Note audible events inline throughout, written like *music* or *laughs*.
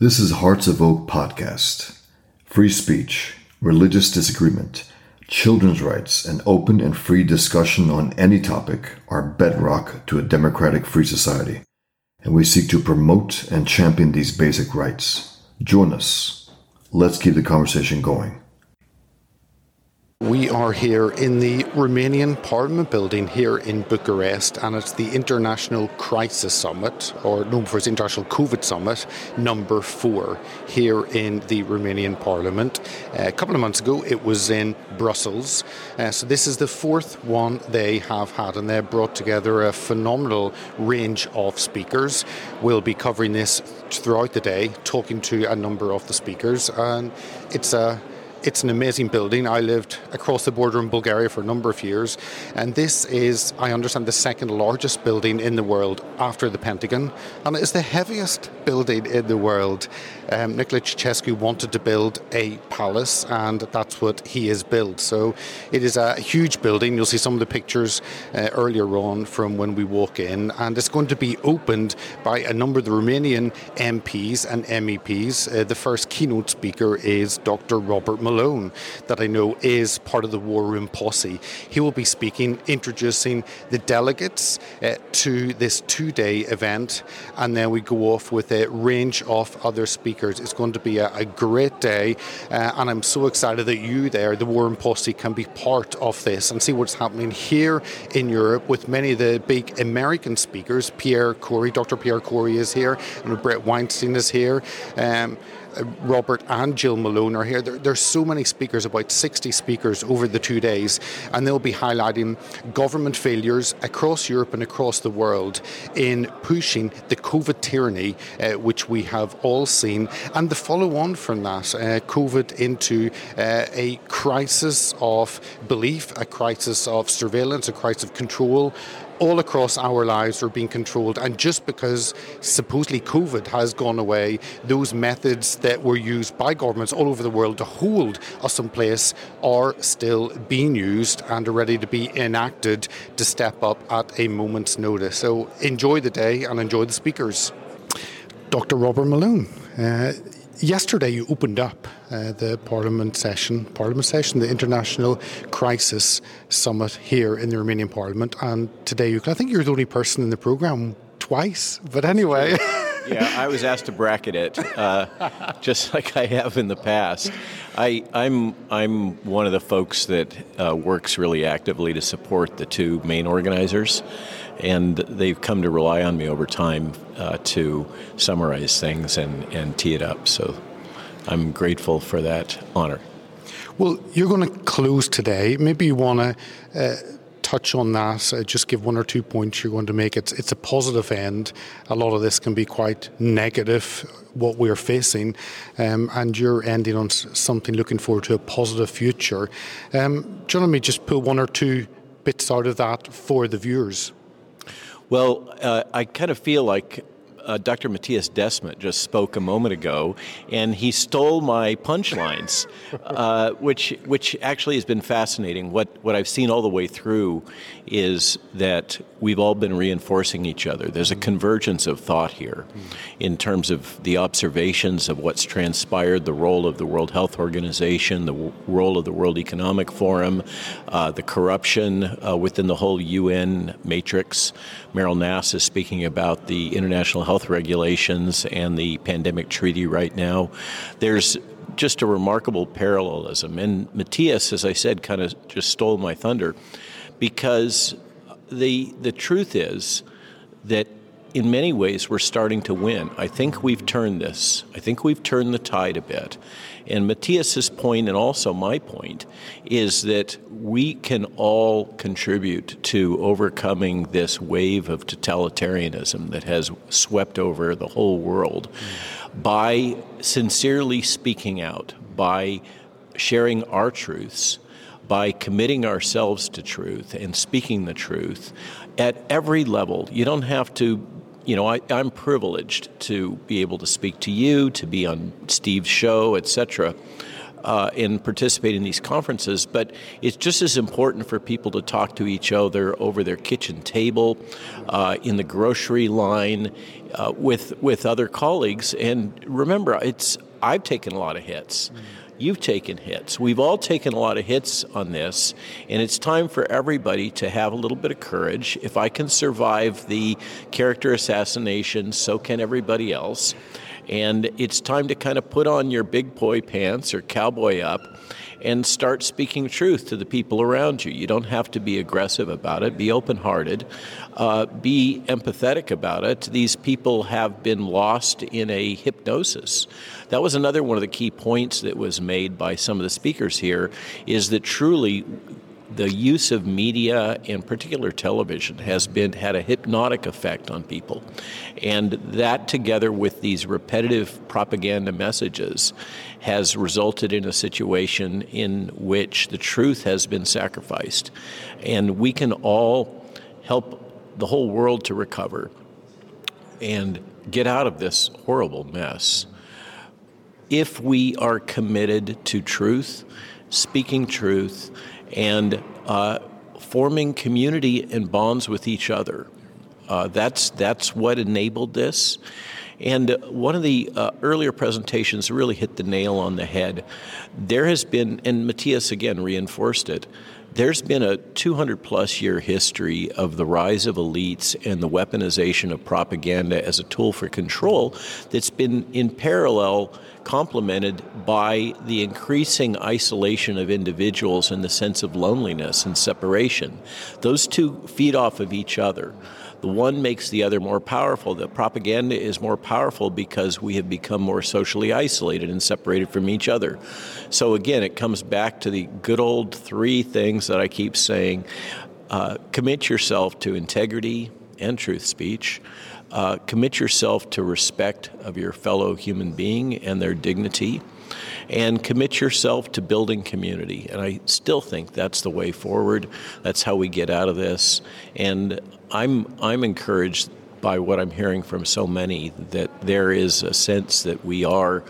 This is Hearts of Oak Podcast. Free speech, religious disagreement, children's rights, and open and free discussion on any topic are bedrock to a democratic free society, and we seek to promote and champion these basic rights. Join us. Let's keep the conversation going. We are here in the Romanian Parliament building here in Bucharest, and it's the International Crisis Summit, or known for its International COVID Summit, number four, here in the Romanian Parliament. Uh, a couple of months ago, it was in Brussels. Uh, so, this is the fourth one they have had, and they've brought together a phenomenal range of speakers. We'll be covering this throughout the day, talking to a number of the speakers, and it's a it's an amazing building. I lived across the border in Bulgaria for a number of years, and this is, I understand, the second largest building in the world after the Pentagon, and it is the heaviest building in the world. Um, Nicolae Ceausescu wanted to build a palace, and that's what he has built. So it is a huge building. You'll see some of the pictures uh, earlier on from when we walk in, and it's going to be opened by a number of the Romanian MPs and MEPs. Uh, the first keynote speaker is Dr. Robert Malone, that I know is part of the War Room posse. He will be speaking, introducing the delegates uh, to this two day event, and then we go off with a range of other speakers. It's going to be a, a great day, uh, and I'm so excited that you there, the War Room posse, can be part of this and see what's happening here in Europe with many of the big American speakers. Pierre Kory, Dr. Pierre Kory is here, and Bret Weinstein is here. Um, Robert and Jill Malone are here. There, there's so many speakers, about 60 speakers over the two days, and they'll be highlighting government failures across Europe and across the world in pushing the COVID tyranny, uh, which we have all seen, and the follow on from that, uh, COVID into uh, a crisis of belief, a crisis of surveillance, a crisis of control, all across our lives are being controlled. And just because supposedly COVID has gone away, those methods that were used by governments all over the world to hold us in place are still being used and are ready to be enacted to step up at a moment's notice. So enjoy the day and enjoy the speakers. Dr. Robert Malone. Uh, yesterday you opened up uh, the Parliament session, Parliament session, the International Crisis Summit here in the Romanian Parliament, and today you, I think you're the only person in the program twice, but anyway. *laughs* yeah, I was asked to bracket it, uh, just *laughs* like I have in the past. I, am I'm, I'm one of the folks that uh, works really actively to support the two main organizers, and they've come to rely on me over time uh, to summarize things and, and tee it up. So I'm grateful for that honor. Well, you're going to close today. Maybe you want to uh, touch on that, uh, just give one or two points you're going to make. It's, it's a positive end. A lot of this can be quite negative, what we're facing, um, and you're ending on something looking forward to a positive future. Um, do you want me just pull one or two bits out of that for the viewers? Well, uh, I kind of feel like uh, Dr. Matthias Desmet just spoke a moment ago, and he stole my punchlines, *laughs* uh, which which actually has been fascinating. What what I've seen all the way through is that we've all been reinforcing each other. There's a convergence of thought here, in terms of the observations of what's transpired, the role of the World Health Organization, the w- role of the World Economic Forum, uh, the corruption uh, within the whole UN matrix. Meryl Nass is speaking about the International Health health regulations and the pandemic treaty right now. There's just a remarkable parallelism. And Matthias, as I said, kind of just stole my thunder because the, the truth is that in many ways we're starting to win. I think we've turned this. I think we've turned the tide a bit. And Matthias's point, and also my point, is that we can all contribute to overcoming this wave of totalitarianism that has swept over the whole world by sincerely speaking out, by sharing our truths, by committing ourselves to truth and speaking the truth at every level. You don't have to you know, I, am privileged to be able to speak to you, to be on Steve's show, etc. uh, and participate in these conferences, but it's just as important for people to talk to each other over their kitchen table, uh, in the grocery line, uh, with with other colleagues. And remember, it's I've taken a lot of hits. Mm. You've taken hits. We've all taken a lot of hits on this, and it's time for everybody to have a little bit of courage. If I can survive the character assassination, so can everybody else. And it's time to kind of put on your big boy pants or cowboy up and start speaking truth to the people around you. You don't have to be aggressive about it, be open hearted, uh, be empathetic about it. These people have been lost in a hypnosis. That was another one of the key points that was made by some of the speakers here is that truly the use of media, in particular television, has been had a hypnotic effect on people, and that together with these repetitive propaganda messages has resulted in a situation in which the truth has been sacrificed, and we can all help the whole world to recover and get out of this horrible mess. If we are committed to truth, speaking truth and uh, forming community and bonds with each other. Uh, that's that's what enabled this. And one of the uh, earlier presentations really hit the nail on the head. There has been, and Matthias again reinforced it, there's been a 200 plus year history of the rise of elites and the weaponization of propaganda as a tool for control that's been in parallel complemented by the increasing isolation of individuals and the sense of loneliness and separation. Those two feed off of each other. The one makes the other more powerful. The propaganda is more powerful because we have become more socially isolated and separated from each other. So, again, it comes back to the good old three things that I keep saying uh, commit yourself to integrity and truth speech. Uh, commit yourself to respect of your fellow human being and their dignity and commit yourself to building community. And I still think that's the way forward. That's how we get out of this. And I'm I'm encouraged by what I'm hearing from so many that there is a sense that we are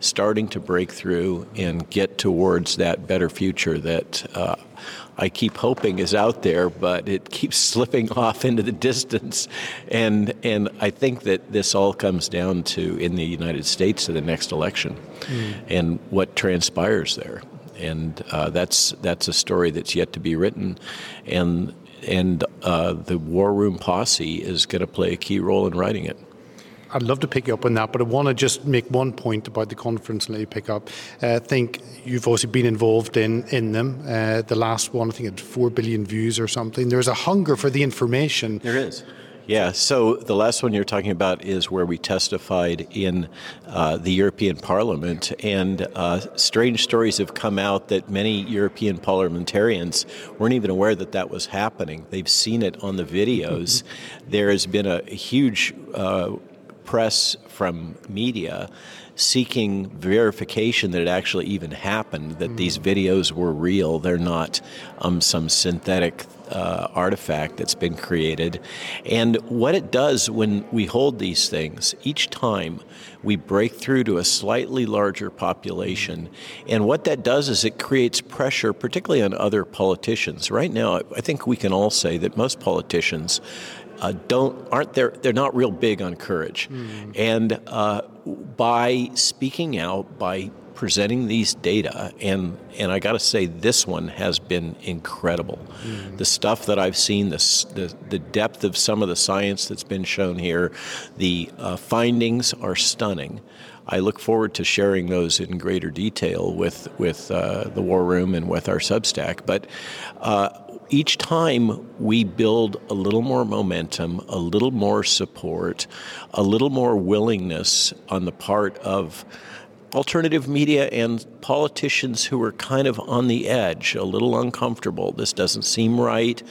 starting to break through and get towards that better future that uh, I keep hoping is out there, but it keeps *laughs* slipping off into the distance. And and I think that this all comes down to in the United States to the next election, mm. and what transpires there. And uh, that's that's a story that's yet to be written, and and uh, the War Room Posse is going to play a key role in writing it. I'd love to pick you up on that, but I want to just make one point about the conference and let you pick up. Uh, I think you've also been involved in in them. Uh, the last one, I think, had four billion views or something. There's a hunger for the information. There is. Yeah, so the last one you're talking about is where we testified in uh, the European Parliament, and uh, strange stories have come out that many European parliamentarians weren't even aware that that was happening. They've seen it on the videos. there has been a huge uh, press from media seeking verification that it actually even happened, that mm. these videos were real. They're not um, some synthetic uh, artifact that's been created. And what it does when we hold these things, each time we break through to a slightly larger population. And what that does is it creates pressure, particularly on other politicians. Right now, I think we can all say that most politicians uh, don't aren't there they're not real big on courage mm. and uh, by speaking out by presenting these data and and I got to say this one has been incredible mm. the stuff that I've seen the, the, the depth of some of the science that's been shown here the uh, findings are stunning I look forward to sharing those in greater detail with with uh, the War Room and with our Substack but uh, each time we build a little more momentum, a little more support, a little more willingness on the part of alternative media and politicians who are kind of on the edge, a little uncomfortable. This doesn't seem right.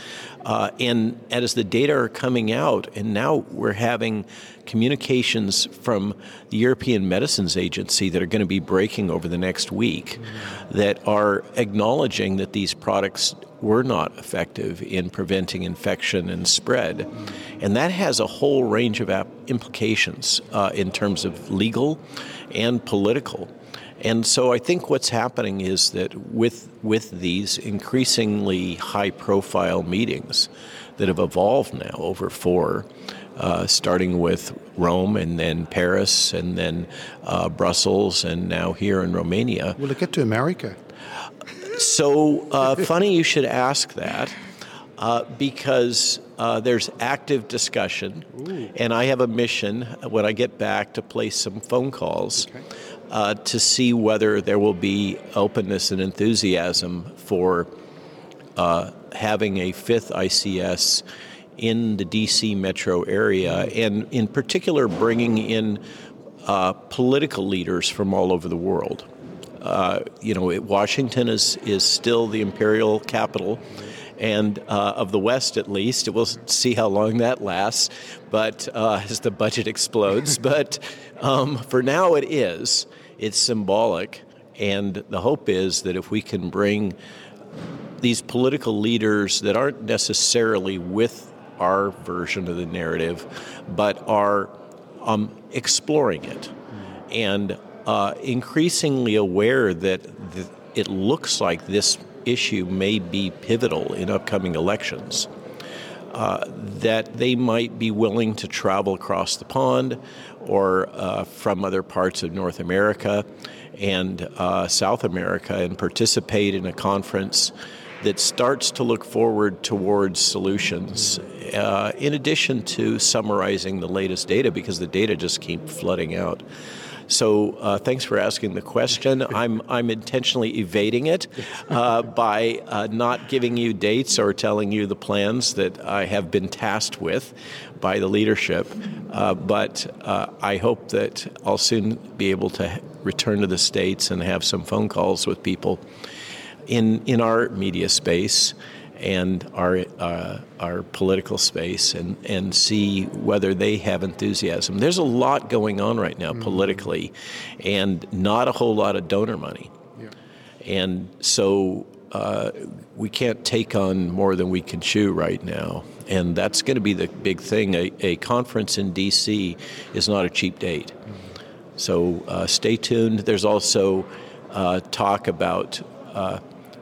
Uh, and as the data are coming out, and now we're having communications from the European Medicines Agency that are going to be breaking over the next week that are acknowledging that these products were not effective in preventing infection and spread. And that has a whole range of implications uh, in terms of legal and political. And so I think what's happening is that with with these increasingly high profile meetings that have evolved now over four, uh, starting with Rome and then Paris and then uh, Brussels and now here in Romania. Will it get to America? So uh, funny you should ask that. Uh, because uh, there's active discussion, Ooh. and I have a mission when I get back to place some phone calls okay. Uh, to see whether there will be openness and enthusiasm for uh, having a fifth ICS in the DC metro area, and in particular, bringing in uh, political leaders from all over the world. Uh, you know, Washington is, is still the imperial capital and uh, of the West at least. We'll see how long that lasts, but uh, *laughs* as the budget explodes. *laughs* but um, for now, it is. It's symbolic, and the hope is that if we can bring these political leaders that aren't necessarily with our version of the narrative, but are um, exploring it and uh, increasingly aware that th- it looks like this issue may be pivotal in upcoming elections. Uh, that they might be willing to travel across the pond or uh, from other parts of North America and uh, South America and participate in a conference that starts to look forward towards solutions, uh, in addition to summarizing the latest data because the data just keep flooding out. So uh, thanks for asking the question. I'm, I'm intentionally evading it uh, by uh, not giving you dates or telling you the plans that I have been tasked with by the leadership. Uh, but uh, I hope that I'll soon be able to return to the States and have some phone calls with people in, in our media space and our uh, our political space and and see whether they have enthusiasm. There's a lot going on right now mm-hmm. politically, and not a whole lot of donor money, yeah. and so. Uh, we can't take on more than we can chew right now. And that's going to be the big thing. A, a, conference in D.C. is not a cheap date. Mm-hmm. So uh, stay tuned. There's also uh, talk about uh,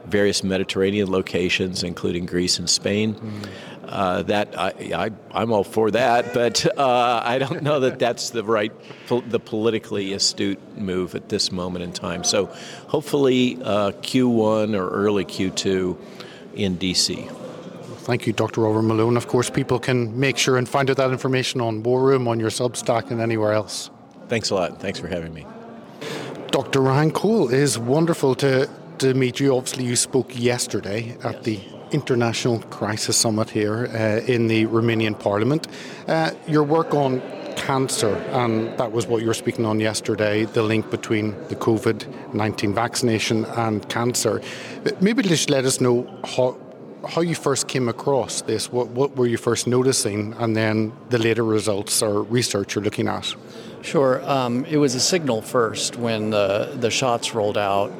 various Mediterranean locations, including Greece and Spain. Mm. Uh, that I, I, am all for that, *laughs* but uh, I don't know that that's the right, the politically astute move at this moment in time. So, hopefully, uh, Q1 or early Q2 in DC. Thank you, Dr. Oliver Malone. Of course, people can make sure and find out that information on War Room, on your Substack, and anywhere else. Thanks a lot. Thanks for having me. Dr. Ryan Cole is wonderful to to meet you. Obviously, you spoke yesterday at yes. the International Crisis Summit here uh, in the Romanian Parliament. Uh, your work on cancer, and that was what you were speaking on yesterday the link between the COVID 19 vaccination and cancer. Maybe just let us know how. How you first came across this? What, what were you first noticing, and then the later results or research you're looking at? Sure. Um, it was a signal first when the, the shots rolled out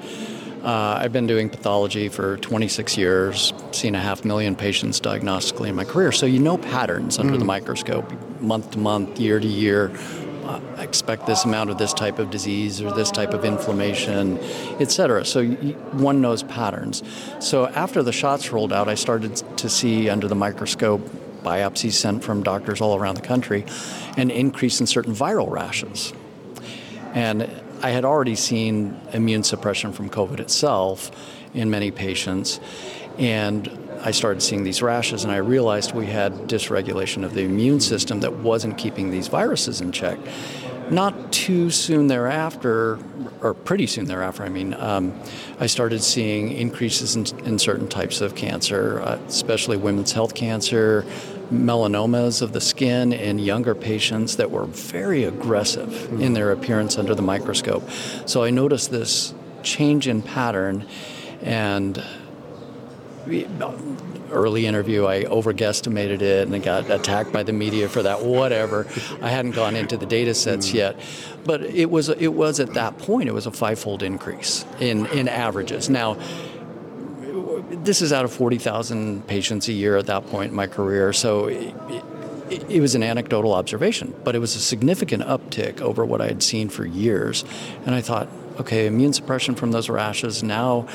uh, I've been doing pathology for 26 years, seen a half million patients diagnostically in my career. So you know patterns under mm. the microscope, month to month, year to year. Uh, expect this amount of this type of disease or this type of inflammation, et cetera. So you, one knows patterns. So after the shots rolled out, I started to see under the microscope biopsies sent from doctors all around the country an increase in certain viral rashes. And I had already seen immune suppression from COVID itself in many patients, and I started seeing these rashes, and I realized we had dysregulation of the immune system that wasn't keeping these viruses in check. Not too soon thereafter, or pretty soon thereafter, I mean, um, I started seeing increases in, in certain types of cancer, uh, especially women's health cancer, melanomas of the skin in younger patients that were very aggressive mm-hmm. in their appearance under the microscope. So I noticed this change in pattern and early interview I overestimated it and I got attacked by the media for that whatever I hadn't gone into the data sets mm. yet but it was it was at that point it was a fivefold increase in in averages now this is out of 40,000 patients a year at that point in my career. So it, it was an anecdotal observation, but it was a significant uptick over what I had seen for years. And I thought, okay, immune suppression from those rashes now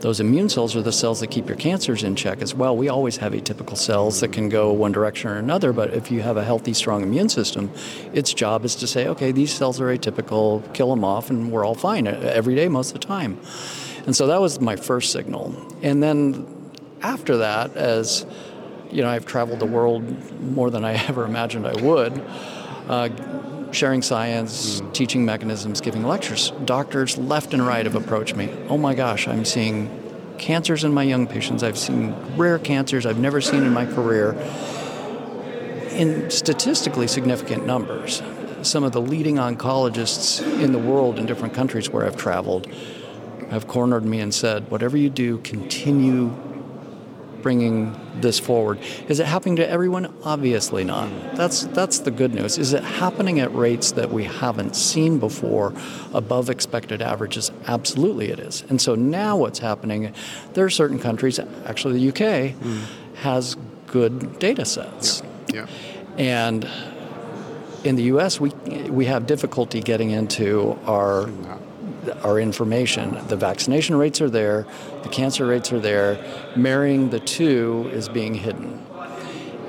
those immune cells are the cells that keep your cancers in check as well. We always have atypical cells that can go one direction or another, but if you have a healthy, strong immune system, its job is to say, okay, these cells are atypical, kill them off, and we're all fine uh, every day, most of the time. And so that was my first signal. And then after that, as you know, I've traveled the world more than I *laughs* ever imagined I would. Uh, sharing science, mm. teaching mechanisms, giving lectures. Doctors left and right have approached me. Oh my gosh, I'm seeing cancers in my young patients. I've seen rare cancers I've never seen in my career in statistically significant numbers. Some of the leading oncologists in the world in different countries where I've traveled have cornered me and said, whatever you do, continue bringing this forward. Is it happening to everyone? Obviously not. That's that's the good news. Is it happening at rates that we haven't seen before, above expected averages? Absolutely, it is. And so now what's happening? There are certain countries, actually the UK, mm. has good data sets. Yeah. yeah. And in the U.S., we we have difficulty getting into our our information. The vaccination rates are there, the cancer rates are there. Marrying the two is being hidden.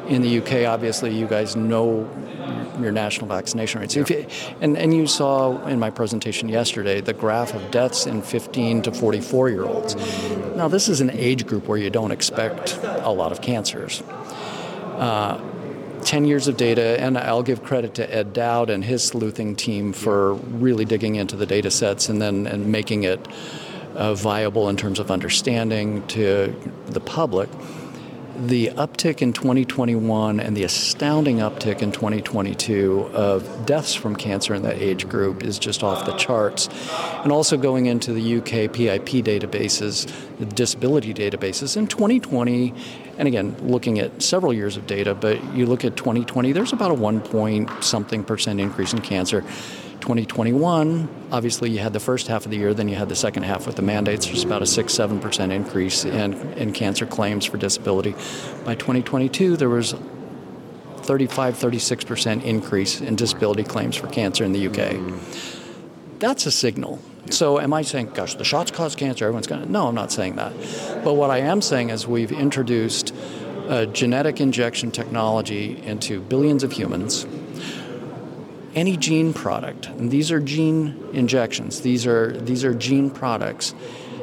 In the UK, obviously, you guys know your national vaccination rates. Yeah. You, and, and you saw in my presentation yesterday the graph of deaths in 15 to 44 year olds. Now, this is an age group where you don't expect a lot of cancers. Uh, 10 years of data, and I'll give credit to Ed Dowd and his sleuthing team for really digging into the data sets and then and making it uh, viable in terms of understanding to the public the uptick in 2021 and the astounding uptick in 2022 of deaths from cancer in that age group is just off the charts. And also going into the UK PIP databases, the disability databases, in 2020, and again, looking at several years of data, but you look at 2020, there's about a one point something percent increase in cancer. 2021, obviously you had the first half of the year, then you had the second half with the mandates. There's about a 6 7% increase in, in cancer claims for disability. By 2022, there was 35 36% increase in disability claims for cancer in the UK. Mm-hmm. That's a signal. So, am I saying, gosh, the shots cause cancer, everyone's going to. No, I'm not saying that. But what I am saying is we've introduced genetic injection technology into billions of humans any gene product, and these are gene injections, these are, these are gene products,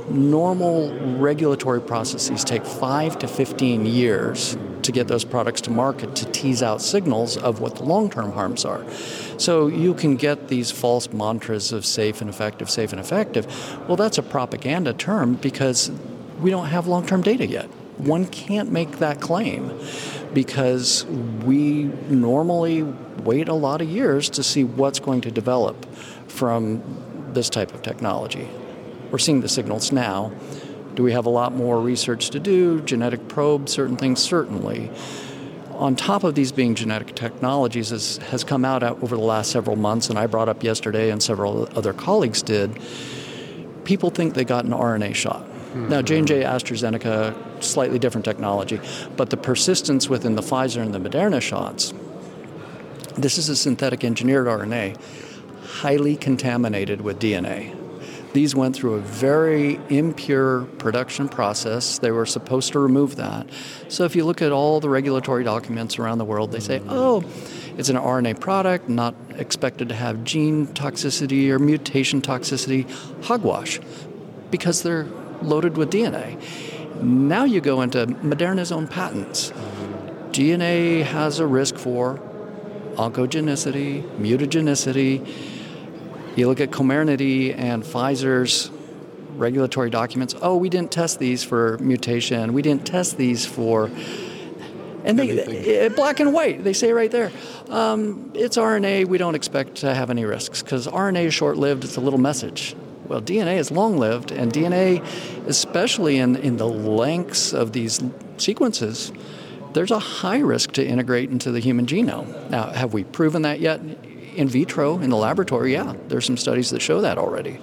normal regulatory processes take 5 to 15 years to get those products to market to tease out signals of what the long-term harms are. So you can get these false mantras of safe and effective, safe and effective. Well, that's a propaganda term because we don't have long-term data yet. One can't make that claim because we normally wait a lot of years to see what's going to develop from this type of technology. We're seeing the signals now. Do we have a lot more research to do? Genetic probe, certain things, certainly. On top of these being genetic technologies, as has come out over the last several months, and I brought up yesterday, and several other colleagues did, people think they got an RNA shot. Mm-hmm. Now, J&J, AstraZeneca, slightly different technology, but the persistence within the Pfizer and the Moderna shots this is a synthetic engineered RNA, highly contaminated with DNA. These went through a very impure production process. They were supposed to remove that. So if you look at all the regulatory documents around the world, they say, mm-hmm. oh, it's an RNA product, not expected to have gene toxicity or mutation toxicity. Hogwash, because they're loaded with DNA. Now you go into Moderna's own patents. DNA has a risk for oncogenicity, mutagenicity. You look at Comirnaty and Pfizer's regulatory documents. Oh, we didn't test these for mutation. We didn't test these for. And they, it, black and white, they say right there. Um, it's RNA. We don't expect to have any risks because RNA is short lived. It's a little message. Well, DNA is long lived, and DNA, especially in, in the lengths of these sequences, there's a high risk to integrate into the human genome. Now, have we proven that yet? In vitro, in the laboratory, yeah, there's some studies that show that already.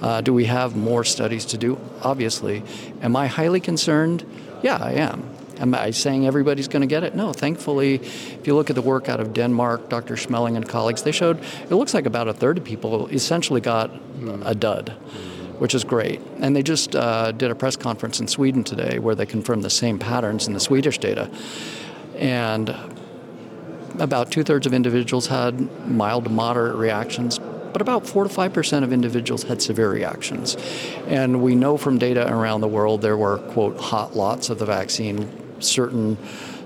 Uh, do we have more studies to do? Obviously. Am I highly concerned? Yeah, I am. Am I saying everybody's going to get it? No. Thankfully, if you look at the work out of Denmark, Dr. Schmeling and colleagues, they showed it looks like about a third of people essentially got a dud, which is great. And they just uh, did a press conference in Sweden today where they confirmed the same patterns in the Swedish data. And about two thirds of individuals had mild to moderate reactions, but about 4 to 5% of individuals had severe reactions. And we know from data around the world there were, quote, hot lots of the vaccine, certain,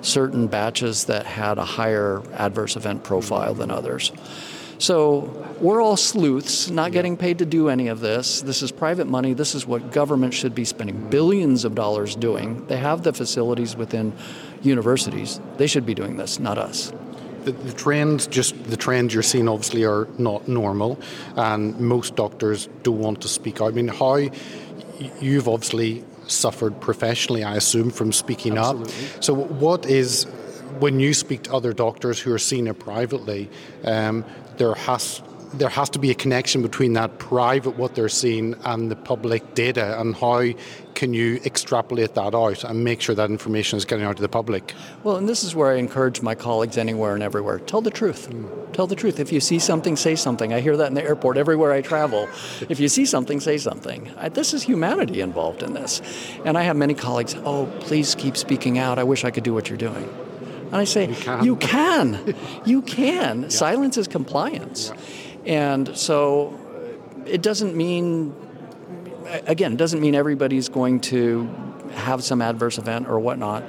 certain batches that had a higher adverse event profile than others. So we're all sleuths, not getting paid to do any of this. This is private money. This is what government should be spending billions of dollars doing. They have the facilities within universities. They should be doing this, not us the, the trends, just the trends you're seeing, obviously are not normal, and most doctors don't want to speak out. I mean, how you've obviously suffered professionally, I assume, from speaking Absolutely. up. So, what is when you speak to other doctors who are seeing it privately? Um, there has there has to be a connection between that private what they're seeing and the public data and how can you extrapolate that out and make sure that information is getting out to the public well and this is where i encourage my colleagues anywhere and everywhere tell the truth mm. tell the truth if you see something say something i hear that in the airport everywhere i travel *laughs* if you see something say something I, this is humanity involved in this and i have many colleagues oh please keep speaking out i wish i could do what you're doing and I say, you can. You can. *laughs* you can. Yeah. Silence is compliance. Yeah. And so it doesn't mean, again, it doesn't mean everybody's going to have some adverse event or whatnot.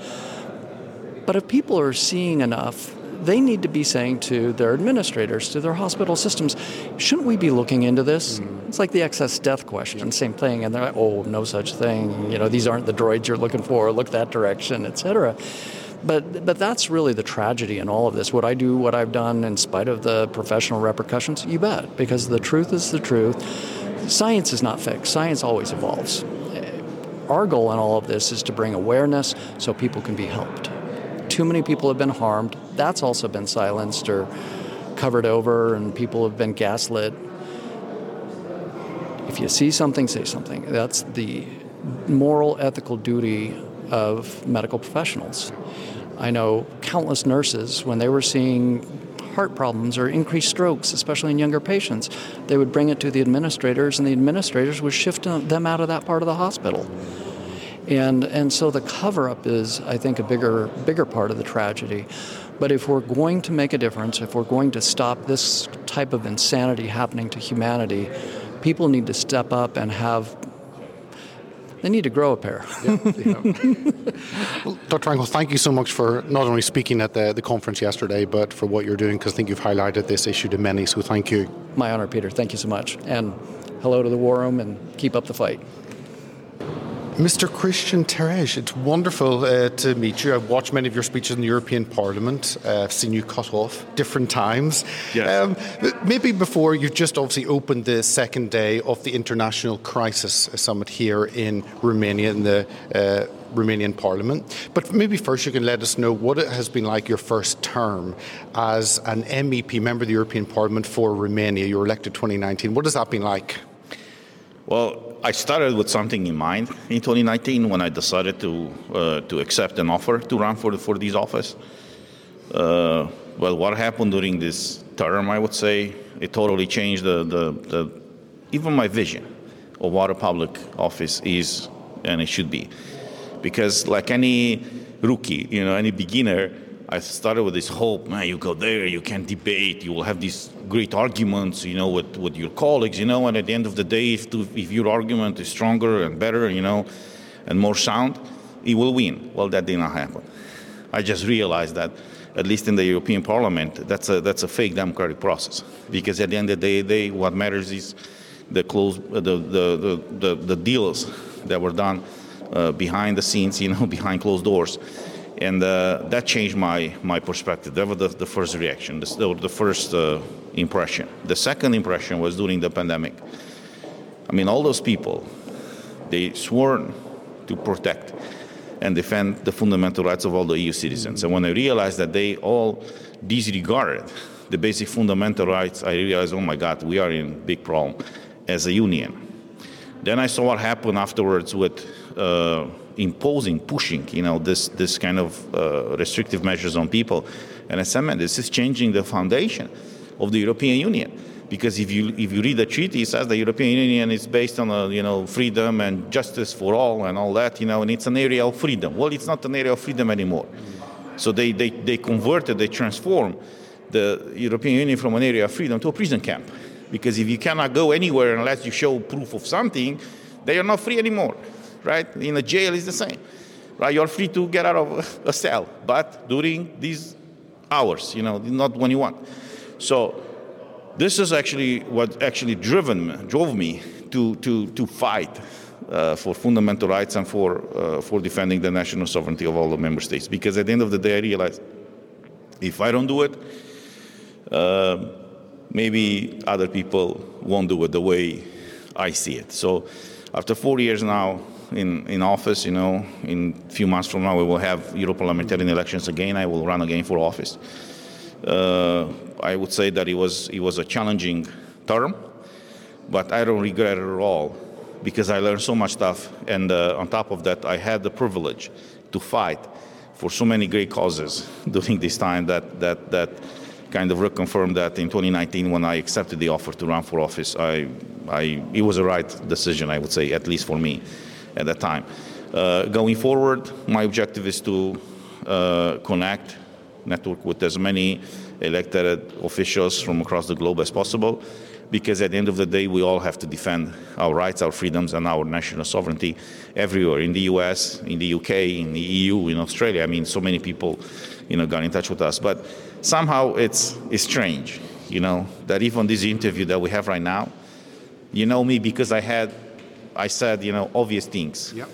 But if people are seeing enough, they need to be saying to their administrators, to their hospital systems, shouldn't we be looking into this? Mm. It's like the excess death question, yeah. same thing. And they're like, oh, no such thing. You know, these aren't the droids you're looking for. Look that direction, et cetera. But, but that's really the tragedy in all of this. Would I do what I've done in spite of the professional repercussions? You bet, because the truth is the truth. Science is not fixed, science always evolves. Eh, our goal in all of this is to bring awareness so people can be helped. Too many people have been harmed. That's also been silenced or covered over, and people have been gaslit. If you see something, say something. That's the moral, ethical duty of medical professionals. I know countless nurses, when they were seeing heart problems or increased strokes, especially in younger patients, they would bring it to the administrators, and the administrators would shift them out of that part of the hospital. And, and so the cover up is, I think, a bigger, bigger part of the tragedy. But if we're going to make a difference, if we're going to stop this type of insanity happening to humanity, people need to step up and have they need to grow a pair. *laughs* yeah, well, Dr. Angel, thank you so much for not only speaking at the, the conference yesterday, but for what you're doing, because I think you've highlighted this issue to many, so thank you. My honor, Peter. Thank you so much. And hello to the War Room, and keep up the fight. Mr. Christian Terhes, it's wonderful uh, to meet you. I've watched many of your speeches in the European Parliament. Uh, I've seen you cut off different times. Yes. Um, maybe before, you've just obviously opened the second day of the International Crisis Summit here in Romania in the uh, Romanian Parliament. But maybe first you can let us know what it has been like your first term as an MEP, member of the European Parliament for Romania. You were elected 2019. What has that been like? Well, I started with something in mind in 2019 when I decided to uh, to accept an offer to run for for this office. Uh, well, what happened during this term, I would say, it totally changed the, the, the even my vision of what a public office is and it should be. Because like any rookie, you know, any beginner, I started with this hope, man, you go there, you can debate, you will have these great arguments, you know, with, with your colleagues, you know, and at the end of the day, if, to, if your argument is stronger and better, you know, and more sound, it will win. Well, that did not happen. I just realized that, at least in the European Parliament, that's a, that's a fake democratic process. Because at the end of the day, what matters is the, close, the, the, the, the, deals that were done uh, behind the scenes, you know, *laughs* behind closed doors and uh, that changed my my perspective. That was the, the first reaction, the, the first uh, impression. The second impression was during the pandemic. I mean, all those people, they sworn to protect and defend the fundamental rights of all the EU citizens. And when I realized that they all disregarded the basic fundamental rights, I realized, oh my God, we are in big problem as a union. Then I saw what happened afterwards with uh, imposing, pushing, you know, this this kind of uh, restrictive measures on people. And as I said, this is changing the foundation of the European Union. Because if you if you read the treaty, it says the European Union is based on a, you know freedom and justice for all and all that, you know, and it's an area of freedom. Well, it's not an area of freedom anymore. So they, they, they converted, they transformed the European Union from an area of freedom to a prison camp. Because if you cannot go anywhere unless you show proof of something, they are not free anymore, right? In a jail is the same, right? You're free to get out of a cell, but during these hours, you know, not when you want. So this is actually what actually driven drove me to, to, to fight uh, for fundamental rights and for, uh, for defending the national sovereignty of all the member states. Because at the end of the day, I realized if I don't do it, uh, maybe other people won't do it the way I see it. So after four years now in, in office, you know, in a few months from now we will have Euro parliamentarian elections again. I will run again for office. Uh, I would say that it was, it was a challenging term, but I don't regret it at all because I learned so much stuff. And uh, on top of that, I had the privilege to fight for so many great causes *laughs* during this time that, that, that kind of reconfirmed that in 2019 when I accepted the offer to run for office, I, I, it was a right decision, I would say, at least for me at that time. Uh, going forward, my objective is to uh, connect, network with as many elected officials from across the globe as possible because at the end of the day, we all have to defend our rights, our freedoms, and our national sovereignty everywhere in the US, in the UK, in the EU, in Australia. I mean, so many people, you know, got in touch with us. But somehow it's, it's strange, you know, that even this interview that we have right now, you know me because I had, I said, you know, obvious things. Yep.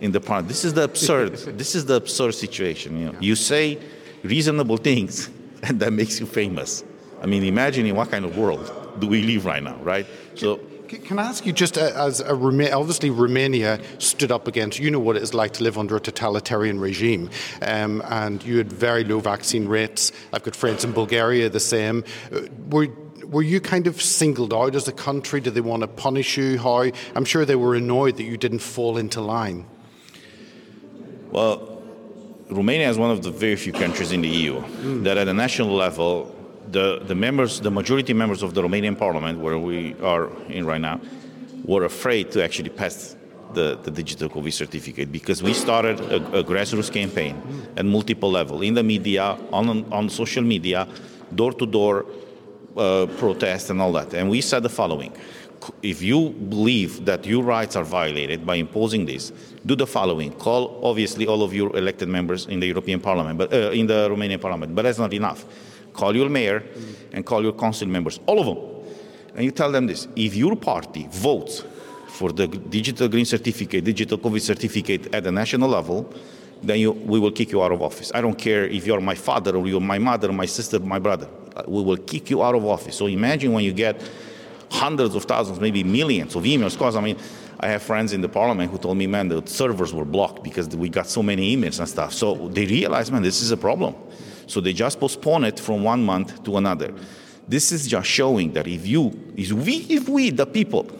In the part, this is the absurd. *laughs* this is the absurd situation. You know, you say reasonable things, *laughs* and that makes you famous. I mean, imagine in what kind of world do we live right now, right? So. Can I ask you, just uh, as a obviously Romania stood up against, you know what it is like to live under a totalitarian regime, um, and you had very low vaccine rates. I've got friends in Bulgaria the same. Uh, were were you kind of singled out as a country? Did they want to punish you? How? I'm sure they were annoyed that you didn't fall into line. Well, Romania is one of the very few countries in the EU mm. that, at a national level, the, the members, the majority members of the Romanian parliament, where we are in right now, were afraid to actually pass the, the digital COVID certificate because we started a, a grassroots campaign at multiple level in the media, on, on social media, door to door protest and all that. And we said the following if you believe that your rights are violated by imposing this, do the following: call obviously all of your elected members in the European Parliament, but uh, in the Romanian Parliament. But that's not enough call your mayor mm. and call your council members, all of them. And you tell them this if your party votes for the digital green certificate, digital COVID certificate at the national level, then you, we will kick you out of office. I don't care if you're my father or you're my mother, my sister, my brother. We will kick you out of office. So imagine when you get hundreds of thousands, maybe millions of emails. Because I mean, I have friends in the parliament who told me, man, the servers were blocked because we got so many emails and stuff. So they realized, man, this is a problem. So they just postpone it from one month to another. This is just showing that if you, if we, if we the people,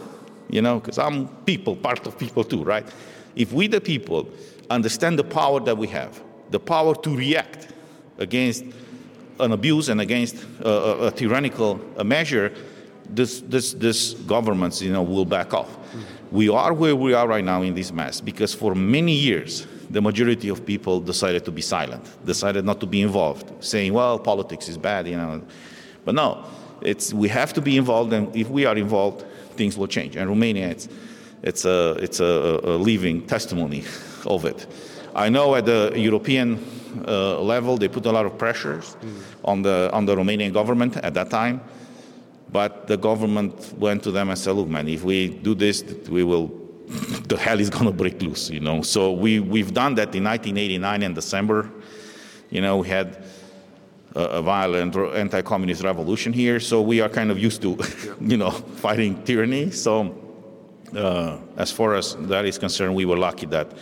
you know, because I'm people, part of people too, right? If we, the people, understand the power that we have, the power to react against an abuse and against a, a, tyrannical measure, this, this, this governments, you know, will back off. Mm-hmm. We are where we are right now in this mess because for many years the majority of people decided to be silent, decided not to be involved, saying, well, politics is bad, you know. But no, it's, we have to be involved, and if we are involved, things will change. And Romania, it's, it's, a, it's a, a living testimony of it. I know at the European uh, level, they put a lot of pressures mm. on, the, on the Romanian government at that time. But the government went to them and said, look, man, if we do this, we will *laughs* the hell is going to break loose, you know. So we, we've done that in 1989 in December. You know, we had a, a violent anti-communist revolution here, so we are kind of used to, *laughs* you know, fighting tyranny. So uh, as far as that is concerned, we were lucky that,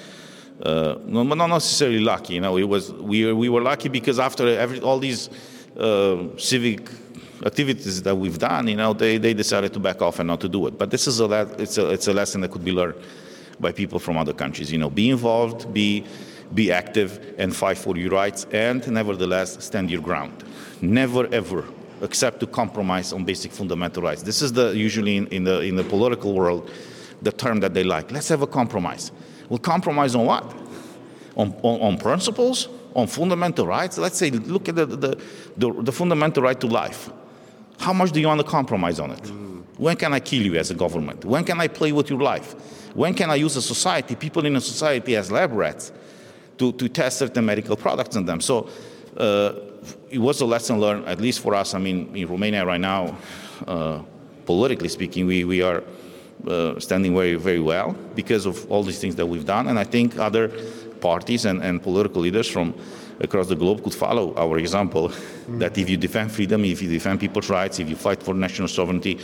uh, no, not necessarily lucky, you know, it was, we, we were lucky because after every, all these uh, civic activities that we've done, you know, they, they decided to back off and not to do it. But this is a it's a it's a lesson that could be learned by people from other countries. You know, be involved, be be active, and fight for your rights, and nevertheless stand your ground. Never ever accept to compromise on basic fundamental rights. This is the usually in, in the in the political world the term that they like. Let's have a compromise. Well, compromise on what? On, on, on principles? On fundamental rights? Let's say, look at the, the, the, the fundamental right to life. How much do you want to compromise on it? Mm. When can I kill you as a government? When can I play with your life? When can I use a society, people in a society as lab rats, to, to test certain medical products on them? So uh, it was a lesson learned, at least for us. I mean, in Romania right now, uh, politically speaking, we, we are standing very, very well because of all these things that we've done. And I think other parties and, and political leaders from across the globe could follow our example mm. that if you defend freedom, if you defend people's rights, if you fight for national sovereignty,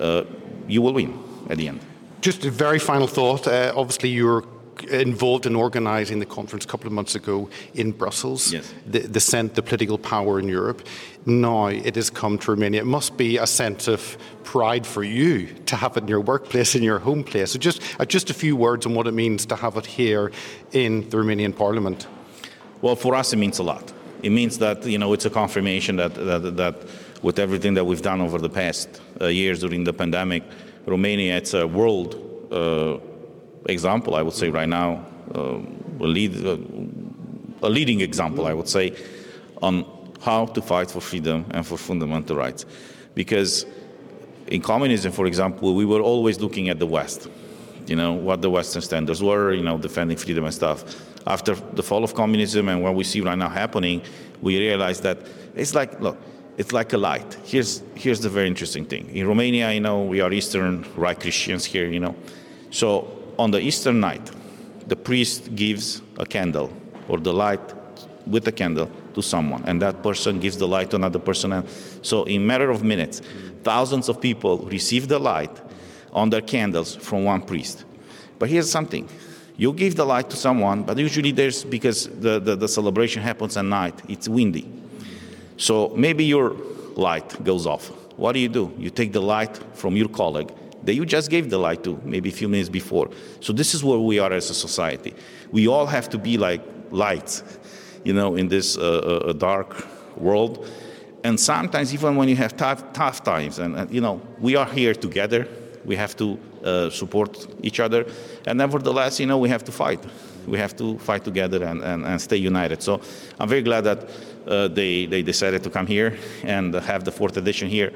uh, you will win at the end. Just a very final thought. Uh, obviously, you're involved in organising the conference a couple of months ago in Brussels, yes. the, the the political power in Europe. Now it has come to Romania. It must be a sense of pride for you to have it in your workplace, in your home place. So just, uh, just a few words on what it means to have it here in the Romanian Parliament. Well, for us, it means a lot. It means that you know it's a confirmation that that, that with everything that we've done over the past uh, years during the pandemic, Romania it's a world. Uh, example, I would say right now, uh, a, lead, uh, a leading example, I would say, on how to fight for freedom and for fundamental rights. Because in communism, for example, we were always looking at the West, you know, what the Western standards were, you know, defending freedom and stuff. After the fall of communism and what we see right now happening, we realized that it's like, look, it's like a light. Here's, here's the very interesting thing. In Romania, you know, we are Eastern Rite Christians here, you know. So on the Eastern night, the priest gives a candle or the light with a candle to someone, and that person gives the light to another person. And so, in matter of minutes, thousands of people receive the light on their candles from one priest. But here's something: you give the light to someone, but usually there's because the, the, the celebration happens at night. It's windy, so maybe your light goes off. What do you do? You take the light from your colleague that you just gave the light to maybe a few minutes before. So this is where we are as a society. We all have to be like lights, you know, in this uh, uh, dark world. And sometimes, even when you have tough, tough times, and, you know, we are here together. We have to uh, support each other, and nevertheless, you know, we have to fight. We have to fight together and, and, and stay united. So I'm very glad that uh, they, they decided to come here and have the fourth edition here.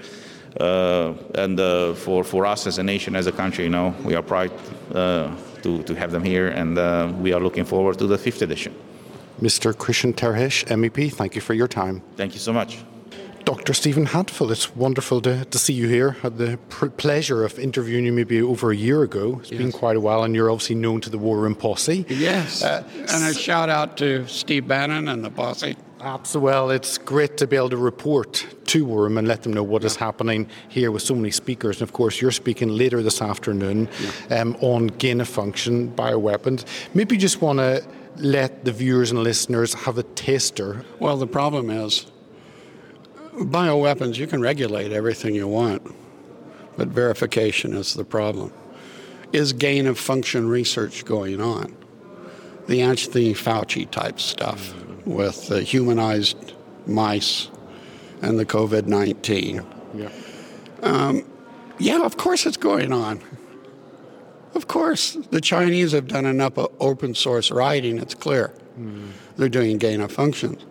Uh, and uh, for, for us as a nation, as a country, you know, we are proud uh, to, to have them here, and we are looking forward to the fifth edition. Mr. Christian Terhes, MEP, thank you for your time. Thank you so much. Dr. Stephen Hatfill, it's wonderful to, to see you here. I Had the pr- pleasure of interviewing you maybe over a year ago. It's yes. been quite a while, and you're obviously known to the War Room Posse. Yes. Uh, and a shout out to Steve Bannon and the Posse. Absolutely. Well, it's great to be able to report to War Room and let them know what yeah. is happening here with so many speakers. And of course, you're speaking later this afternoon yeah. um, on gain of function bioweapons. Maybe you just want to let the viewers and listeners have a taster. Well, the problem is bioweapons, you can regulate everything you want, but verification is the problem. Is gain of function research going on? The Anthony Fauci type stuff with the humanized mice and the COVID 19. Yeah. Um, yeah, of course it's going on. Of course, the Chinese have done enough open source writing, it's clear. Mm. They're doing gain of functions.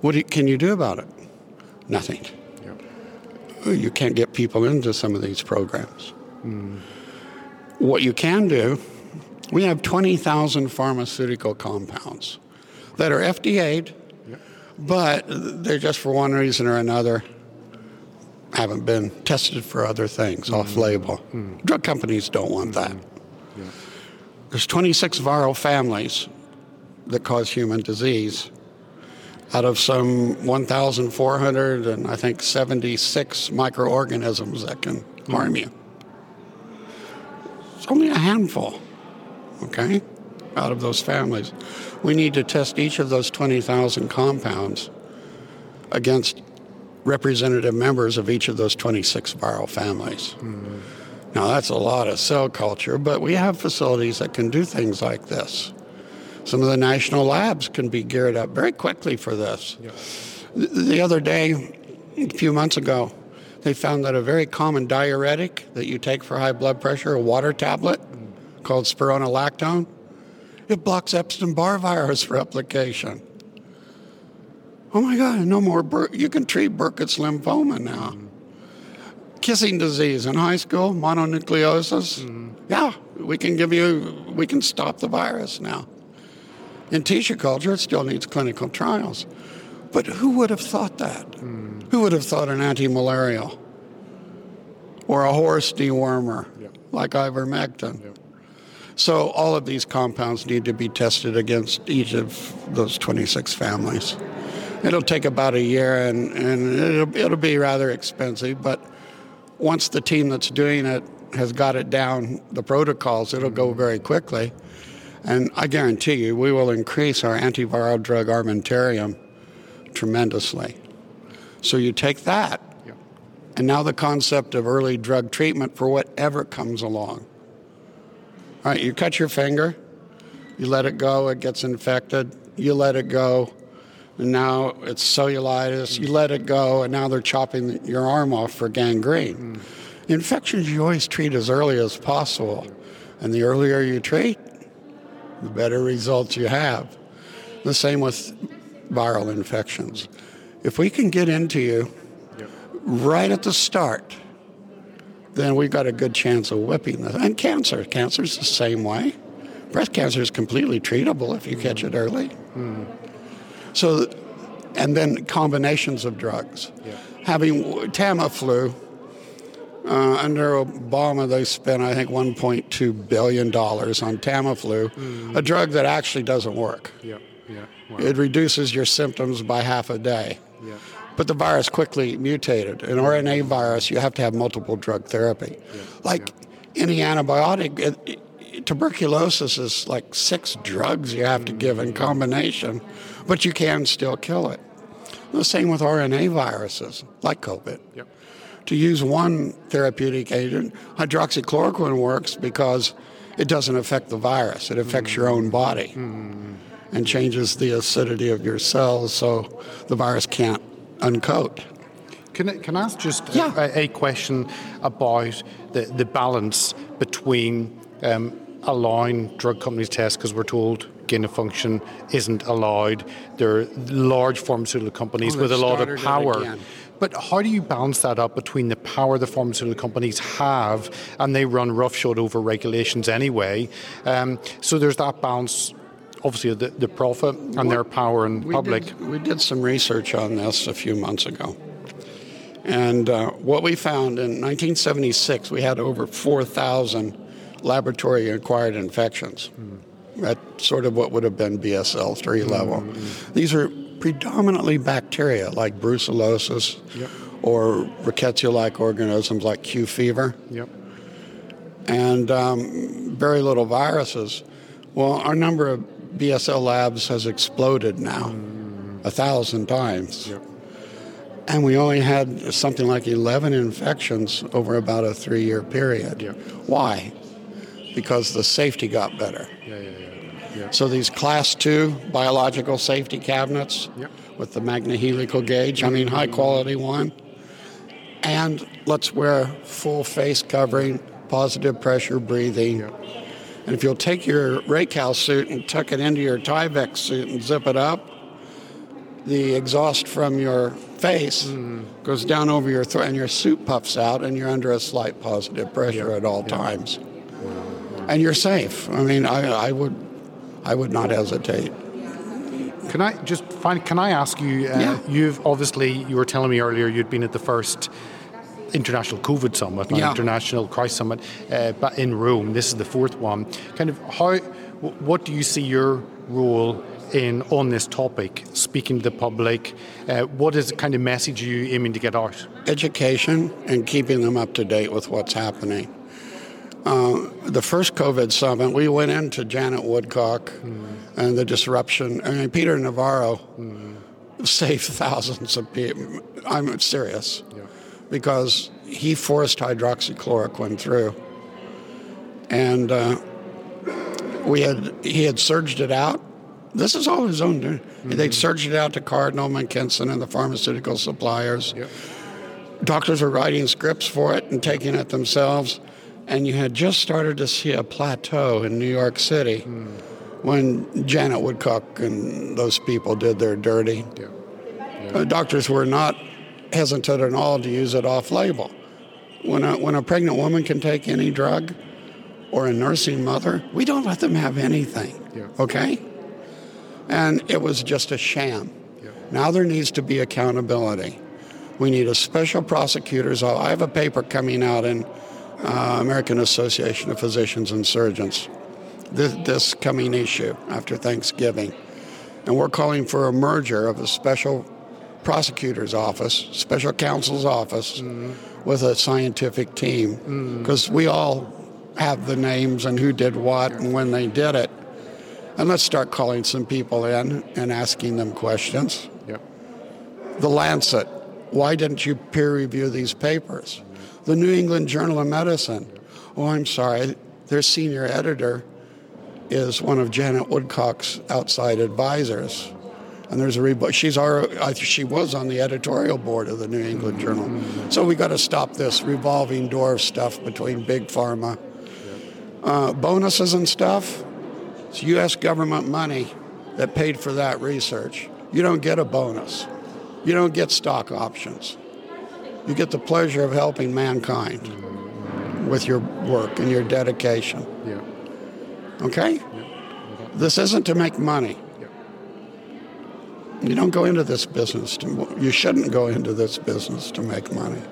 What can you do about it? Nothing. Yeah. You can't get people into some of these programs. Mm. What you can do, we have 20,000 pharmaceutical compounds that are FDA'd, but they're just for one reason or another haven't been tested for other things mm-hmm. off label. Mm-hmm. Drug companies don't want that. There's 26 viral families that cause human disease out of some 1,400 and I think 76 microorganisms that can harm you. It's only a handful, okay, out of those families we need to test each of those 20,000 compounds against representative members of each of those 26 viral families. Mm-hmm. Now, that's a lot of cell culture, but we have facilities that can do things like this. Some of the national labs can be geared up very quickly for this. The other day, a few months ago, they found that a very common diuretic that you take for high blood pressure, a water tablet called spironolactone, it blocks Epstein Barr virus replication. Oh my God, no more. Bur- you can treat Burkitt's lymphoma now. Kissing disease in high school, mononucleosis. Mm-hmm. Yeah, we can give you, we can stop the virus now. In tissue culture, it still needs clinical trials. But who would have thought that? Mm. Who would have thought an anti malarial or a horse dewormer like ivermectin? So, all of these compounds need to be tested against each of those 26 families. It'll take about a year and, and it'll, it'll be rather expensive, but once the team that's doing it has got it down, the protocols, it'll go mm-hmm. very quickly. And I guarantee you, we will increase our antiviral drug armamentarium tremendously. So you take that, and now the concept of early drug treatment for whatever comes along. All right, you cut your finger, you let it go, it gets infected, you let it go, and now it's cellulitis, you let it go, and now they're chopping your arm off for gangrene. Hmm. Infections you always treat as early as possible, and the earlier you treat, the better results you have. The same with viral infections. If we can get into you right at the start, then we've got a good chance of whipping this. And cancer, cancer's the same way. Breast cancer is completely treatable if you catch hmm. it early. Hmm. So, and then combinations of drugs. Having Tamiflu, uh, under Obama, they spent, I think, $1.2 billion on Tamiflu, a drug that actually doesn't work. Yeah, yeah. Wow. It reduces your symptoms by half a day. Yeah. But the virus quickly mutated. An RNA virus, you have to have multiple drug therapy. Yeah. Like any antibiotic, it, it- tuberculosis is like six drugs you have to give in combination, but you can still kill it. The same with RNA viruses, like COVID. Yep. To use one therapeutic agent, hydroxychloroquine works because it doesn't affect the virus, it affects your own body and changes the acidity of your cells so the virus can't uncoat. Can I, can I ask just Yeah. a, a question about the, the balance between um, allowing drug companies tests because we're told gain of function isn't allowed. There are large pharmaceutical companies Oh, with a lot of power. But how do you balance that up between the power the pharmaceutical companies have and they run roughshod over regulations anyway? Um, so there's that balance, obviously, of the, the profit and their power in We public. Did, we did some research on this a few months ago. And uh, what we found in 1976, we had over 4,000 laboratory acquired infections. That's sort of what would have been BSL 3 level. These are predominantly bacteria like brucellosis or rickettsia like organisms like Q fever Yep. and um, very little viruses. Well, our number of BSL labs has exploded now a thousand times. And we only had something like 11 infections over about a three year period. Yep. Why? Because the safety got better. Yeah, yeah, yeah. yeah. So these class two biological safety cabinets Yep. with the Magnehelic gauge, I mean, high quality one. And let's wear full face covering, positive pressure breathing. And if you'll take your Racal suit and tuck it into your Tyvek suit and zip it up, the exhaust from your face mm-hmm. goes down over your throat and your suit puffs out and you're under a slight positive pressure at all times. And you're safe. I mean, I, I would I would not hesitate. Can I just find? Can I ask you? Uh, Yeah. You've obviously you were telling me earlier you'd been at the first international COVID summit, Yeah. international Christ summit, uh, but in Rome. This is the fourth one. Kind of how? What do you see your role in on this topic? Speaking to the public, uh, what is the kind of message you aiming to get out? Education and keeping them up to date with what's happening. Uh, the first COVID summit, we went into Janet Woodcock and the disruption. I mean, Peter Navarro saved *laughs* thousands of people. I'm serious. Because he forced hydroxychloroquine through. And uh, we had he had surged it out. This is all his own. Mm-hmm. They'd surged it out to Cardinal, McKesson, and the pharmaceutical suppliers. Yep. Doctors were writing scripts for it and taking it themselves. And you had just started to see a plateau in New York City mm. when Janet Woodcock and those people did their dirty. Yeah. Yeah. Uh, doctors were not hesitant at all to use it off label. When a, when a pregnant woman can take any drug or a nursing mother, we don't let them have anything. Yeah. Okay? And it was just a sham. Now there needs to be accountability. We need a special prosecutor's. I have a paper coming out in uh, American Association of Physicians and Surgeons this, this coming issue after Thanksgiving. And we're calling for a merger of a special prosecutor's office, special counsel's office, mm. with a scientific team. Because mm. we all have the names and who did what and when they did it. And let's start calling some people in and asking them questions. Yep. The Lancet, why didn't you peer review these papers? The New England Journal of Medicine, oh, I'm sorry, their senior editor is one of Janet Woodcock's outside advisors and there's a rebook. She's our, she was on the editorial board of the New England Journal. So we got to stop this revolving door of stuff between big pharma, uh, bonuses and stuff. It's U.S. government money that paid for that research. You don't get a bonus. You don't get stock options. You get the pleasure of helping mankind with your work and your dedication. Yeah. Okay? Yeah. Okay. This isn't to make money. You don't go into this business to, you shouldn't go into this business to make money.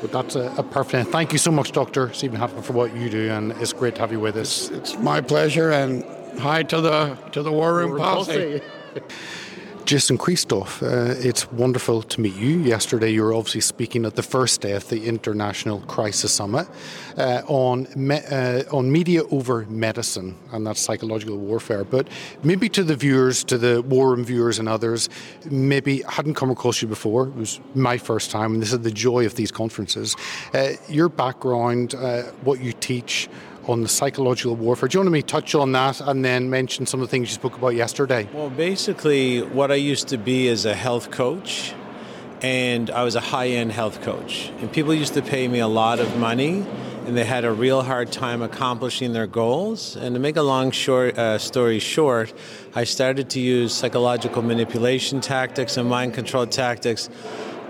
But that's a, a perfect. Thank you so much, Dr. Stephen Hatfill, for what you do, and it's great to have you with us. It's, it's my pleasure, and hi to the to the War Room, War Room posse. *laughs* Jason Christoff, uh, it's wonderful to meet you. Yesterday, you were obviously speaking at the first day of the International Crisis Summit uh, on me, uh, on media over medicine and that psychological warfare. But maybe to the viewers, to the War Room viewers and others, maybe hadn't come across you before. It was my first time, and this is the joy of these conferences. Uh, your background, uh, what you teach on the psychological warfare. Do you want me to touch on that and then mention some of the things you spoke about yesterday? Well, basically, what I used to be is a health coach, and I was a high end health coach. And people used to pay me a lot of money, and they had a real hard time accomplishing their goals. And to make a long short, uh, story short, I started to use psychological manipulation tactics and mind control tactics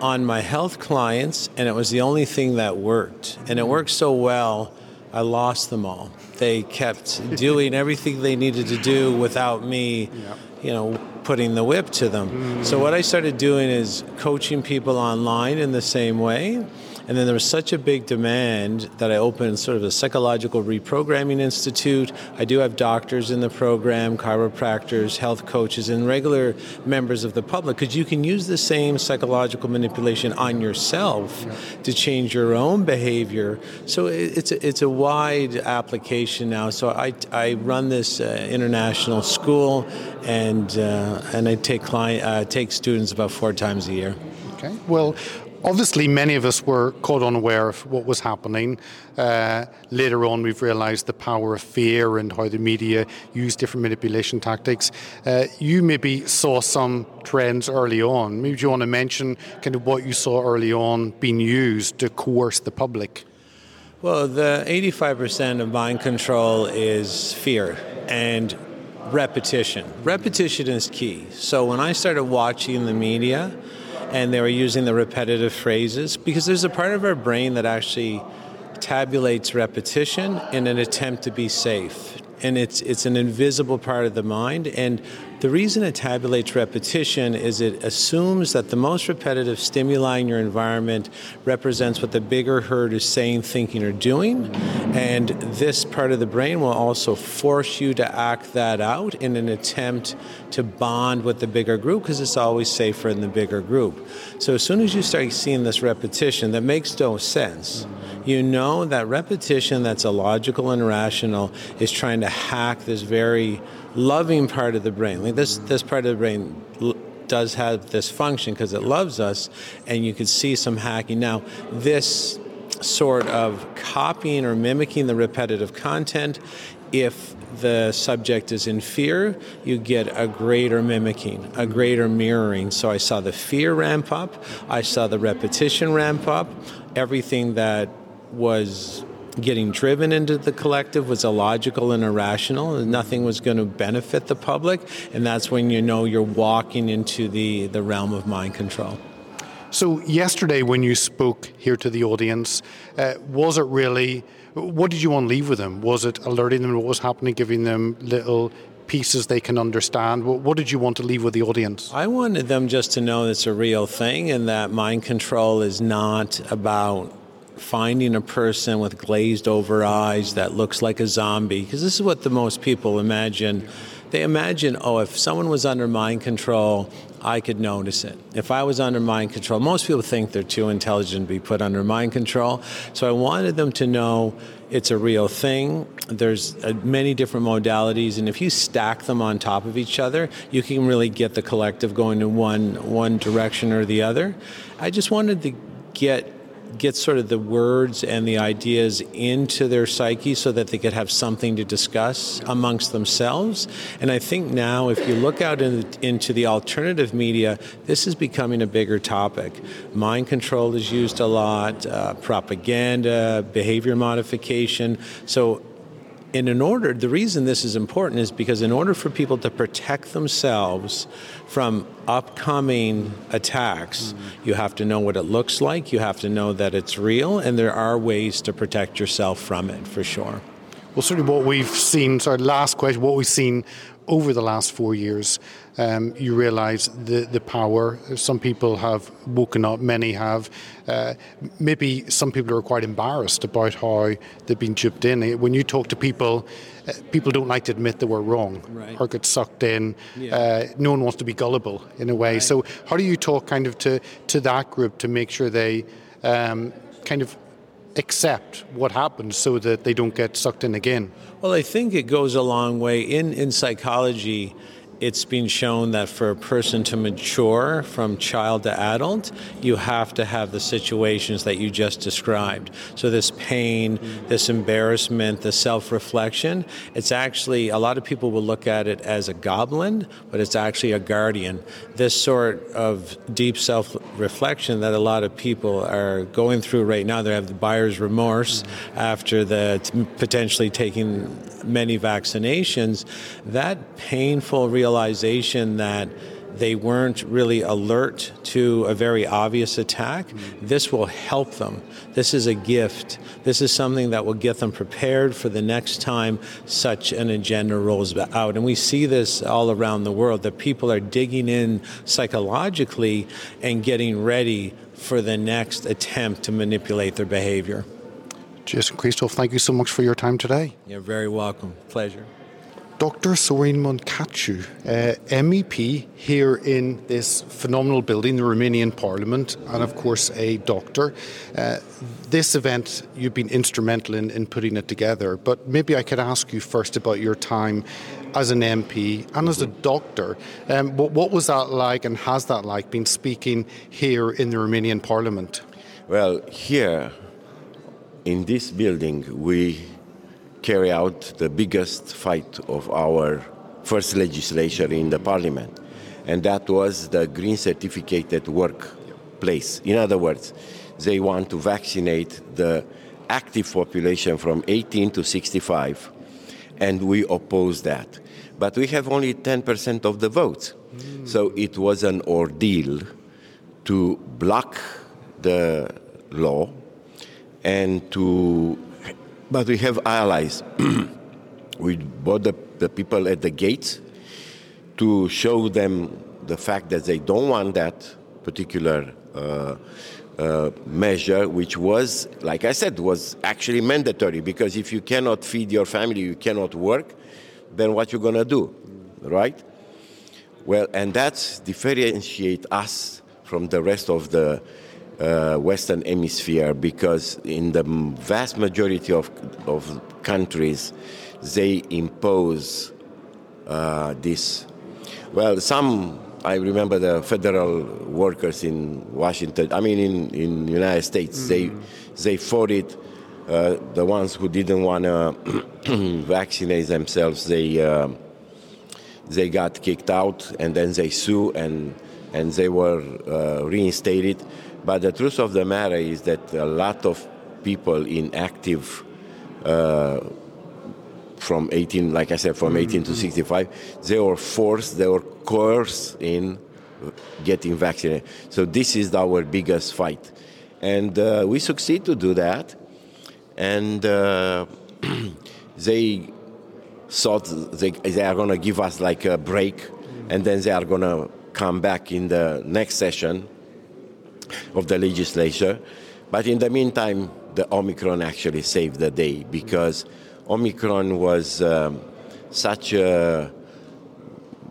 on my health clients, and it was the only thing that worked. And it worked so well I lost them all. They kept doing everything they needed to do without me, you know, putting the whip to them. Mm. So what I started doing is coaching people online in the same way and then there was such a big demand that I opened sort of a psychological reprogramming institute. I do have doctors in the program, chiropractors, health coaches, and regular members of the public because you can use the same psychological manipulation on yourself to change your own behavior. So it's a, it's a wide application now. So I, I run this uh, international school and uh, and I take client uh, take students about four times a year. Okay. Well, Obviously, many of us were caught unaware of what was happening. Uh, later on, we've realised the power of fear and how the media use different manipulation tactics. Uh, you maybe saw some trends early on. Maybe you want to mention kind of what you saw early on being used to coerce the public. Well, the 85% of mind control is fear and repetition. Repetition is key. So when I started watching the media, and they were using the repetitive phrases because there's a part of our brain that actually tabulates repetition in an attempt to be safe. And it's it's an invisible part of the mind. And the reason it tabulates repetition is it assumes that the most repetitive stimuli in your environment represents what the bigger herd is saying, thinking, or doing. And this part of the brain will also force you to act that out in an attempt to bond with the bigger group because it's always safer in the bigger group. So as soon as you start seeing this repetition that makes no sense, you know that repetition that's illogical and irrational is trying to hack this very loving part of the brain. Like this, this part of the brain l- does have this function because it loves us, and you can see some hacking. Now, this sort of copying or mimicking the repetitive content. If the subject is in fear, you get a greater mimicking, a greater mirroring. So I saw the fear ramp up, I saw the repetition ramp up, everything that was getting driven into the collective was illogical and irrational and nothing was going to benefit the public and that's when you know you're walking into the, the realm of mind control so yesterday when you spoke here to the audience uh, was it really what did you want to leave with them was it alerting them to what was happening giving them little pieces they can understand? What did you want to leave with the audience? I wanted them just to know it's a real thing and that mind control is not about finding a person with glazed over eyes that looks like a zombie, because this is what the most people imagine. They imagine, oh, if someone was under mind control, I could notice it. If I was under mind control, most people think they're too intelligent to be put under mind control. So I wanted them to know it's a real thing. There's uh, many different modalities, and if you stack them on top of each other, you can really get the collective going in one one direction or the other. I just wanted to get get sort of the words and the ideas into their psyche so that they could have something to discuss amongst themselves. And I think now, if you look out in, into the alternative media, this is becoming a bigger topic. Mind control is used a lot, uh, propaganda, behavior modification. So and in order, the reason this is important is because in order for people to protect themselves from upcoming attacks, mm-hmm. you have to know what it looks like, you have to know that it's real, and there are ways to protect yourself from it for sure. Well, certainly what we've seen, sorry, last question, what we've seen over the last four years, um, you realise the, the power. Some people have woken up, many have. Uh, maybe some people are quite embarrassed about how they've been chipped in. When you talk to people, uh, people don't like to admit they were wrong right. or get sucked in. Yeah. Uh, no one wants to be gullible in a way. Right. So, how do you talk kind of to, to that group to make sure they um, kind of accept what happened so that they don't get sucked in again? Well, I think it goes a long way. In, in psychology, it's been shown that for a person to mature from child to adult, you have to have the situations that you just described. So, this pain, this embarrassment, the self reflection, it's actually, a lot of people will look at it as a goblin, but it's actually a guardian. This sort of deep self reflection that a lot of people are going through right now, they have the buyer's remorse after the potentially taking many vaccinations, that painful realization that they weren't really alert to a very obvious attack, this will help them. This is a gift. This is something that will get them prepared for the next time such an agenda rolls out. And we see this all around the world that people are digging in psychologically and getting ready for the next attempt to manipulate their behavior. Jason Christoff, thank you so much for your time today. You're very welcome. Pleasure. Dr. Sorin Muncaciu, uh, MEP here in this phenomenal building, the Romanian Parliament, and of course a doctor. Uh, this event, you've been instrumental in, in putting it together, but maybe I could ask you first about your time as an MP and as a doctor. Um, what, what was that like, and has that like been speaking here in the Romanian Parliament? Well, here in this building, we carry out the biggest fight of our first legislature in the parliament, and that was the green certificated workplace. In other words, they want to vaccinate the active population from 18 to 65, and we oppose that. But we have only 10% of the votes. Mm. So it was an ordeal to block the law and to but we have allies. *clears throat* we brought the, the people at the gates to show them the fact that they don't want that particular uh, uh, measure, which was, like I said, was actually mandatory. Because if you cannot feed your family, you cannot work, then what you're gonna do, right? Well, and that differentiate us from the rest of the uh, Western Hemisphere because in the vast majority of, of countries, they impose uh, this. Well, some, I remember the federal workers in Washington, I mean in, in United States, mm-hmm. they, they fought it. Uh, the ones who didn't want *clears throat* to vaccinate themselves, they uh, they got kicked out, and then they sue, and and they were uh, reinstated. But the truth of the matter is that a lot of people in active uh, from 18, like I said, from 18 to 65, they were forced, they were coerced in getting vaccinated. So this is our biggest fight. And uh, we succeed to do that. And uh, *clears throat* they thought they, they are going to give us like a break, and then they are going to come back in the next session of the legislature. But in the meantime, the Omicron actually saved the day because Omicron was um, such a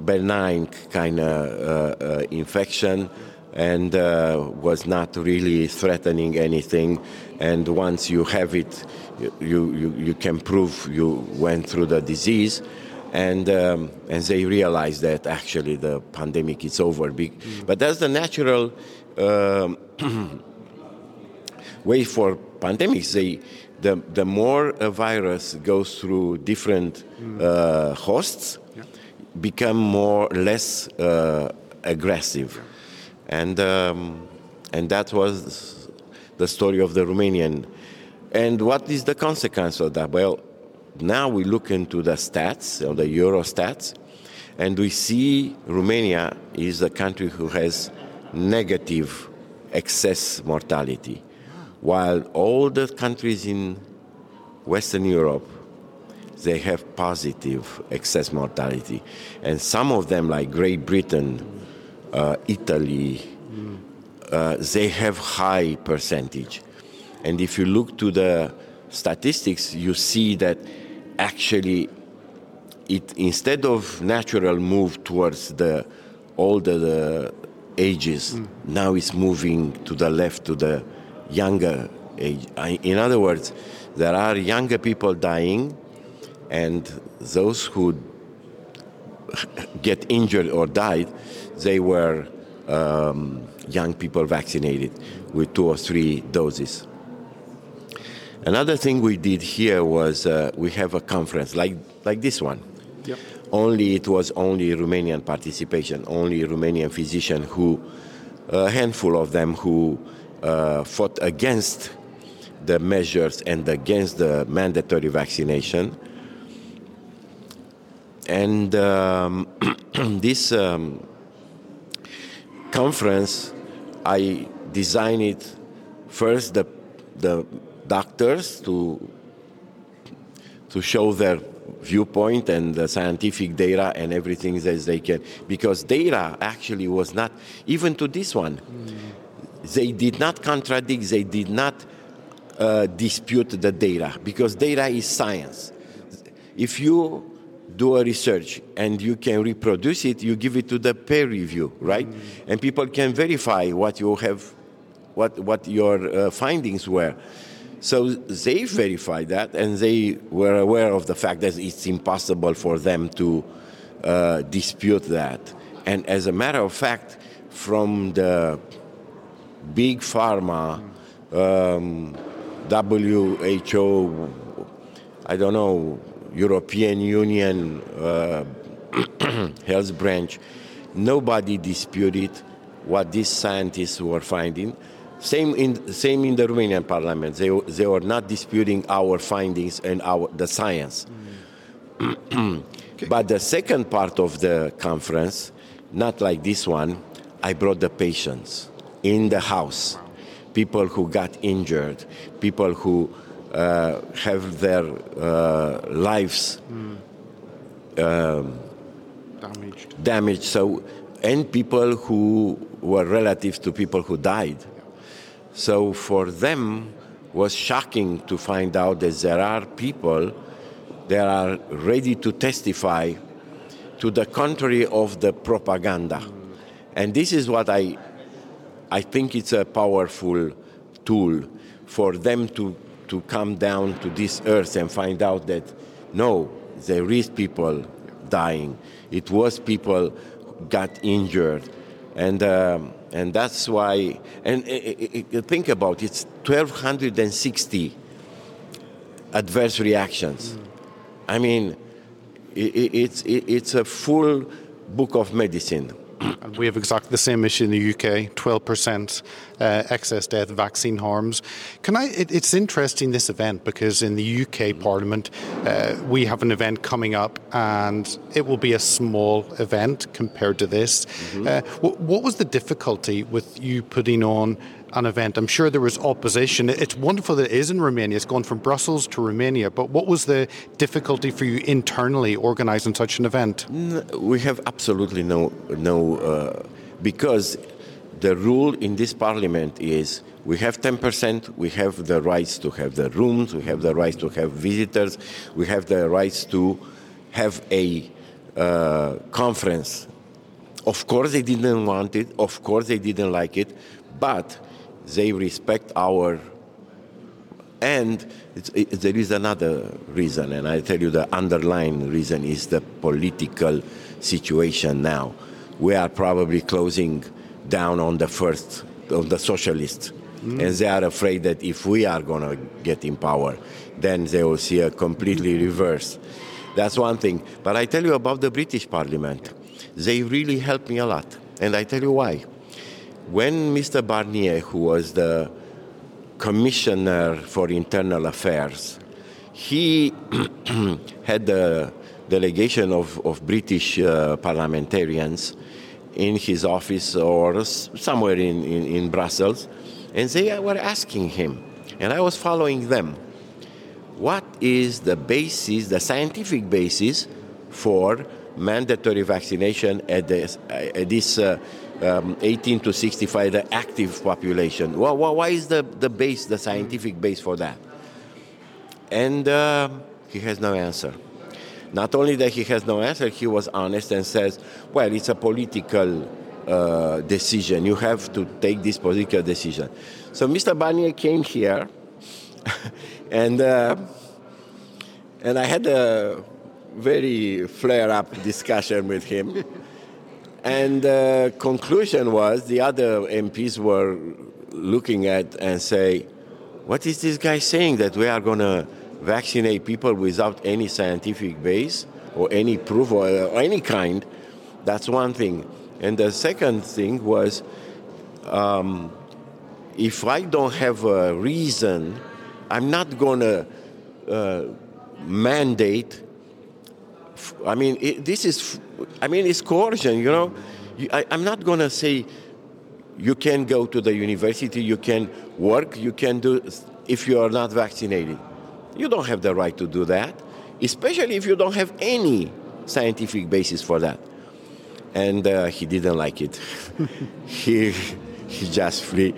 benign kind of uh, uh, infection and uh, was not really threatening anything. And once you have it, you, you, you can prove you went through the disease. And, um, and they realize that actually the pandemic is over. But that's the natural *clears throat* way for pandemics. They, the, the more a virus goes through different uh, hosts, yeah. become more less uh, aggressive, and um, and that was the story of the Romanian. And what is the consequence of that? Well, now we look into the stats, or the Eurostats, and we see Romania is a country who has negative excess mortality while all the countries in Western Europe they have positive excess mortality, and some of them, like Great Britain, uh, Italy, uh, they have high percentage. And if you look to the statistics, you see that actually, it instead of natural move towards the older the ages, mm. now it's moving to the left to the younger age. In other words, there are younger people dying, and those who get injured or died, they were um, young people vaccinated with two or three doses. Another thing we did here was uh, we have a conference like like this one. Yep. Only it was only Romanian participation, only Romanian physician who, a handful of them who uh, fought against the measures and against the mandatory vaccination. And um, *clears throat* this um, conference, I designed it first the, the doctors to, to show their viewpoint and the scientific data and everything that they can because data actually was not even to this one mm. they did not contradict they did not uh, dispute the data because data is science. If you do a research and you can reproduce it, you give it to the peer review, right? Mm. And people can verify what you have, what what your uh, findings were. So they verified that, and they were aware of the fact that it's impossible for them to uh, dispute that. And as a matter of fact, from the big pharma. Um, WHO, I don't know, European Union uh, *clears throat* health branch, nobody disputed what these scientists were finding. Same in, same in the Romanian parliament. They, they were not disputing our findings and our, the science. Mm. okay. *clears throat* But the second part of the conference, not like this one, I brought the patients in the house people who got injured, people who uh, have their uh, lives mm. um, damaged. damaged. So, and people who were relatives to people who died. So for them was shocking to find out that there are people that are ready to testify to the contrary of the propaganda. And this is what I I think it's a powerful tool for them to, to come down to this earth and find out that no, there is people dying. It was people got injured. And, um, And that's why, and uh, think about it, it's 1,260 adverse reactions. Mm. I mean, it, it's, it, it's a full book of medicine. And we have exactly the same issue in the UK 12% uh, excess death, vaccine harms. Can I? It, it's interesting this event because in the UK Parliament uh, we have an event coming up and it will be a small event compared to this. Mm-hmm. Uh, what, what was the difficulty with you putting on an event. I'm sure there was opposition. It's wonderful that it is in Romania. It's gone from Brussels to Romania. But what was the difficulty for you internally organising such an event? We have absolutely no no uh, because the rule in this parliament is we have 10%, we have the rights to have the rooms, we have the rights to have visitors, we have the rights to have a uh, conference. Of course, they didn't want it, of course, they didn't like it, but they respect our and it, there is another reason, and I tell you the underlying reason is the political situation now. We are probably closing down on the first of the socialists, mm. and they are afraid that if we are going to get in power, then they will see a completely reverse. That's one thing. But I tell you about the British Parliament. They really helped me a lot, and I tell you why when Mr. Barnier, who was the Commissioner for Internal Affairs, he *clears throat* had the delegation of, of British uh, parliamentarians in his office or somewhere in, in, in Brussels, and they were asking him, and I was following them, what is the basis, the scientific basis for mandatory vaccination at this, at this uh, um, 18 to 65, the active population. Well, why is the, the base, the scientific base for that? And uh, he has no answer. Not only that he has no answer, he was honest and says, well, it's a political uh, decision. You have to take this political decision. So Mr. Barnier came here, *laughs* and, uh, and I had a very flare up discussion with him. And the conclusion was the other MPs were looking at and say, what is this guy saying that we are going to vaccinate people without any scientific base or any proof or, or, any kind? That's one thing. And the second thing was, um, if I don't have a reason, I'm not going to uh, mandate I mean, it, this is, I mean, it's coercion, you know. I, I'm not going to say you can go to the university, you can work, you can do, if you are not vaccinated. You don't have the right to do that, especially if you don't have any scientific basis for that. And uh, he didn't like it. *laughs* he, he just flee.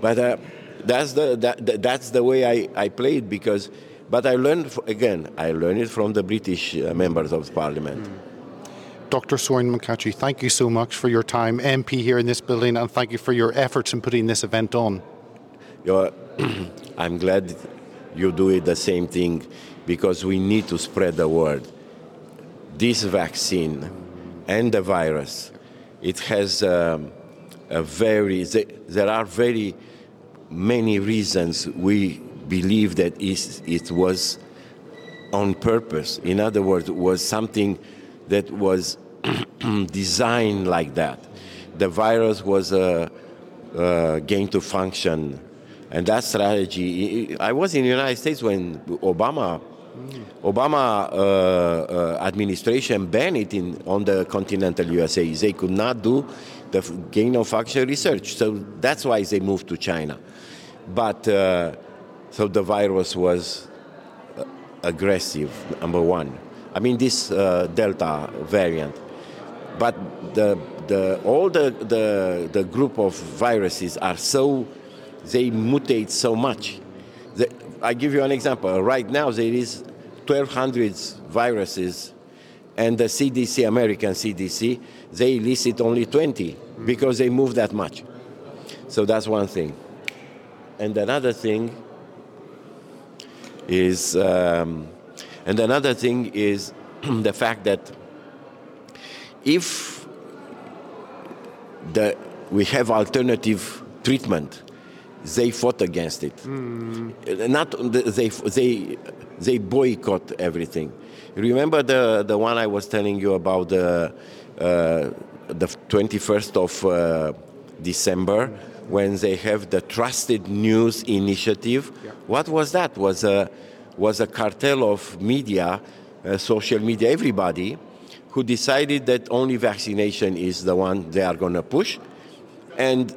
But uh, that's, the, that, that's the way I, I played because but I learned, again, I learned it from the British uh, members of parliament. Mm. Dr. Sorin Muncaciu, thank you so much for your time, MP here in this building, and thank you for your efforts in putting this event on. *clears throat* I'm glad you do it the same thing because we need to spread the word. This vaccine and the virus, it has um, a very, there are very many reasons we believe that it was on purpose. In other words, it was something that was *clears throat* designed like that. The virus was a, a gain to function, and that strategy. I was in the United States when Obama. Obama uh, uh, administration banned it in, on the continental USA. They could not do the gain of function research, so that's why they moved to China. But uh, so the virus was uh, aggressive, number one. I mean, this uh, Delta variant. But the, the, all the, the, the group of viruses are so, they mutate so much. The, I give you an example. Right now, there is 1,200 viruses, and the CDC, American CDC, they listed only 20 because they move that much. So that's one thing. And another thing is, um, and another thing is *clears throat* the fact that if the we have alternative treatment. They fought against it. Mm. Not they they they boycott everything. Remember the the one I was telling you about the uh, the 21st of uh, December when they have the Trusted News Initiative. Yeah. What was that? Was a was a cartel of media, uh, social media, everybody, who decided that only vaccination is the one they are going to push, and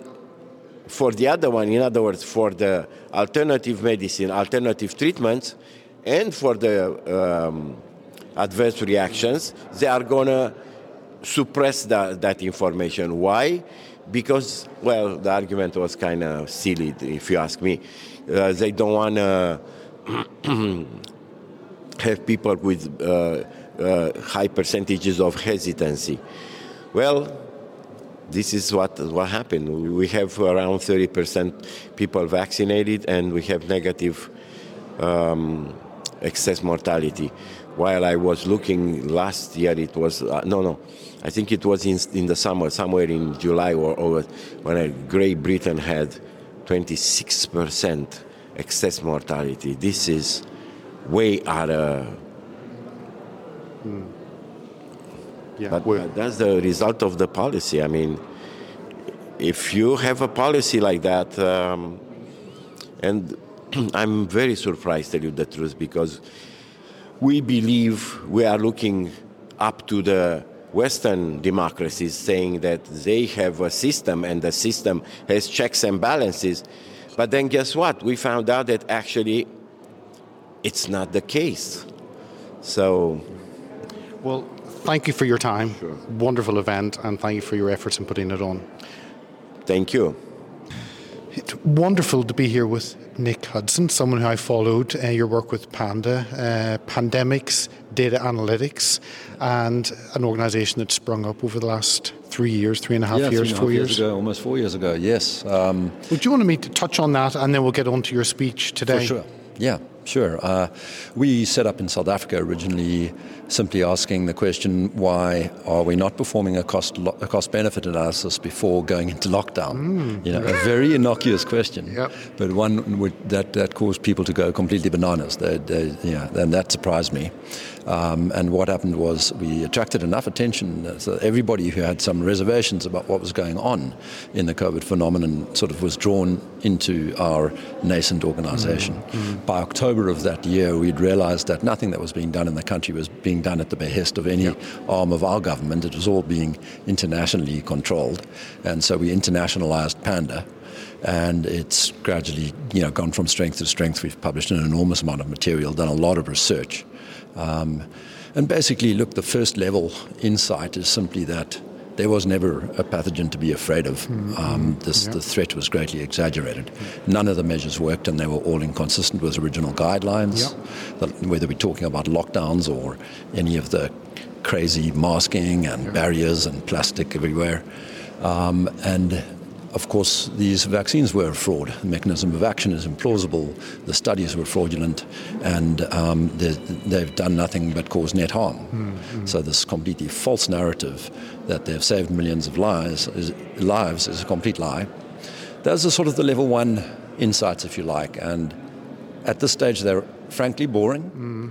for the other one, in other words, for the alternative medicine, alternative treatments, and for the um, adverse reactions, they are going to suppress that, that information. Why? Because, well, the argument was kind of silly, if you ask me. Uh, they don't want *clears throat* to have people with uh, uh, high percentages of hesitancy. Well, this is what what happened. We have around 30% people vaccinated, and we have negative um, excess mortality. While I was looking last year, it was uh, no, no. I think it was in, in the summer, somewhere in July or, or when uh, Great Britain had 26% excess mortality. This is way out of. Yeah, But, we're- that's the result of the policy. I mean, if you have a policy like that, um, and *clears throat* I'm very surprised, tell you the truth, because we believe we are looking up to the Western democracies, saying that they have a system and the system has checks and balances. But then guess what? We found out that actually it's not the case. So Well, thank you for your time. Wonderful event, and thank you for your efforts in putting it on. thank you. It's wonderful to be here with Nick Hudson, someone who I followed uh, your work with Panda, uh, pandemics, data analytics, and an organisation that sprung up over the last three years, three and a half yeah, years, and four years years. ago, almost four years ago. Yes, um, Would you want me to touch on that, and then we'll get on to your speech today? for sure. Yeah, sure. Uh, we set up in South Africa originally, simply asking the question: Why are we not performing a cost lo- a cost benefit analysis before going into lockdown? You know, a very innocuous question, Mm. Yep. but one would, that that caused people to go completely bananas. They, they, yeah, and that surprised me. Um, and what happened was we attracted enough attention uh, so everybody who had some reservations about what was going on in the COVID phenomenon sort of was drawn into our nascent organization. By October of that year, we'd realized that nothing that was being done in the country was being done at the behest of any arm of our government. It was all being internationally controlled. And so we internationalized Panda and it's gradually you know gone from strength to strength. We've published an enormous amount of material, done a lot of research, um, and basically, look, the first level insight is simply that there was never a pathogen to be afraid of. Um, this, The threat was greatly exaggerated. None of the measures worked, and they were all inconsistent with original guidelines. The- whether we're talking about lockdowns or any of the crazy masking and barriers and plastic everywhere. Um, and of course, these vaccines were a fraud. The mechanism of action is implausible. The studies were fraudulent, and um, they- they've done nothing but cause net harm. Hmm, hmm. So this completely false narrative that they've saved millions of lives is, lives is a complete lie. Those are sort of the level one insights, if you like, and at this stage they're frankly boring. Hmm.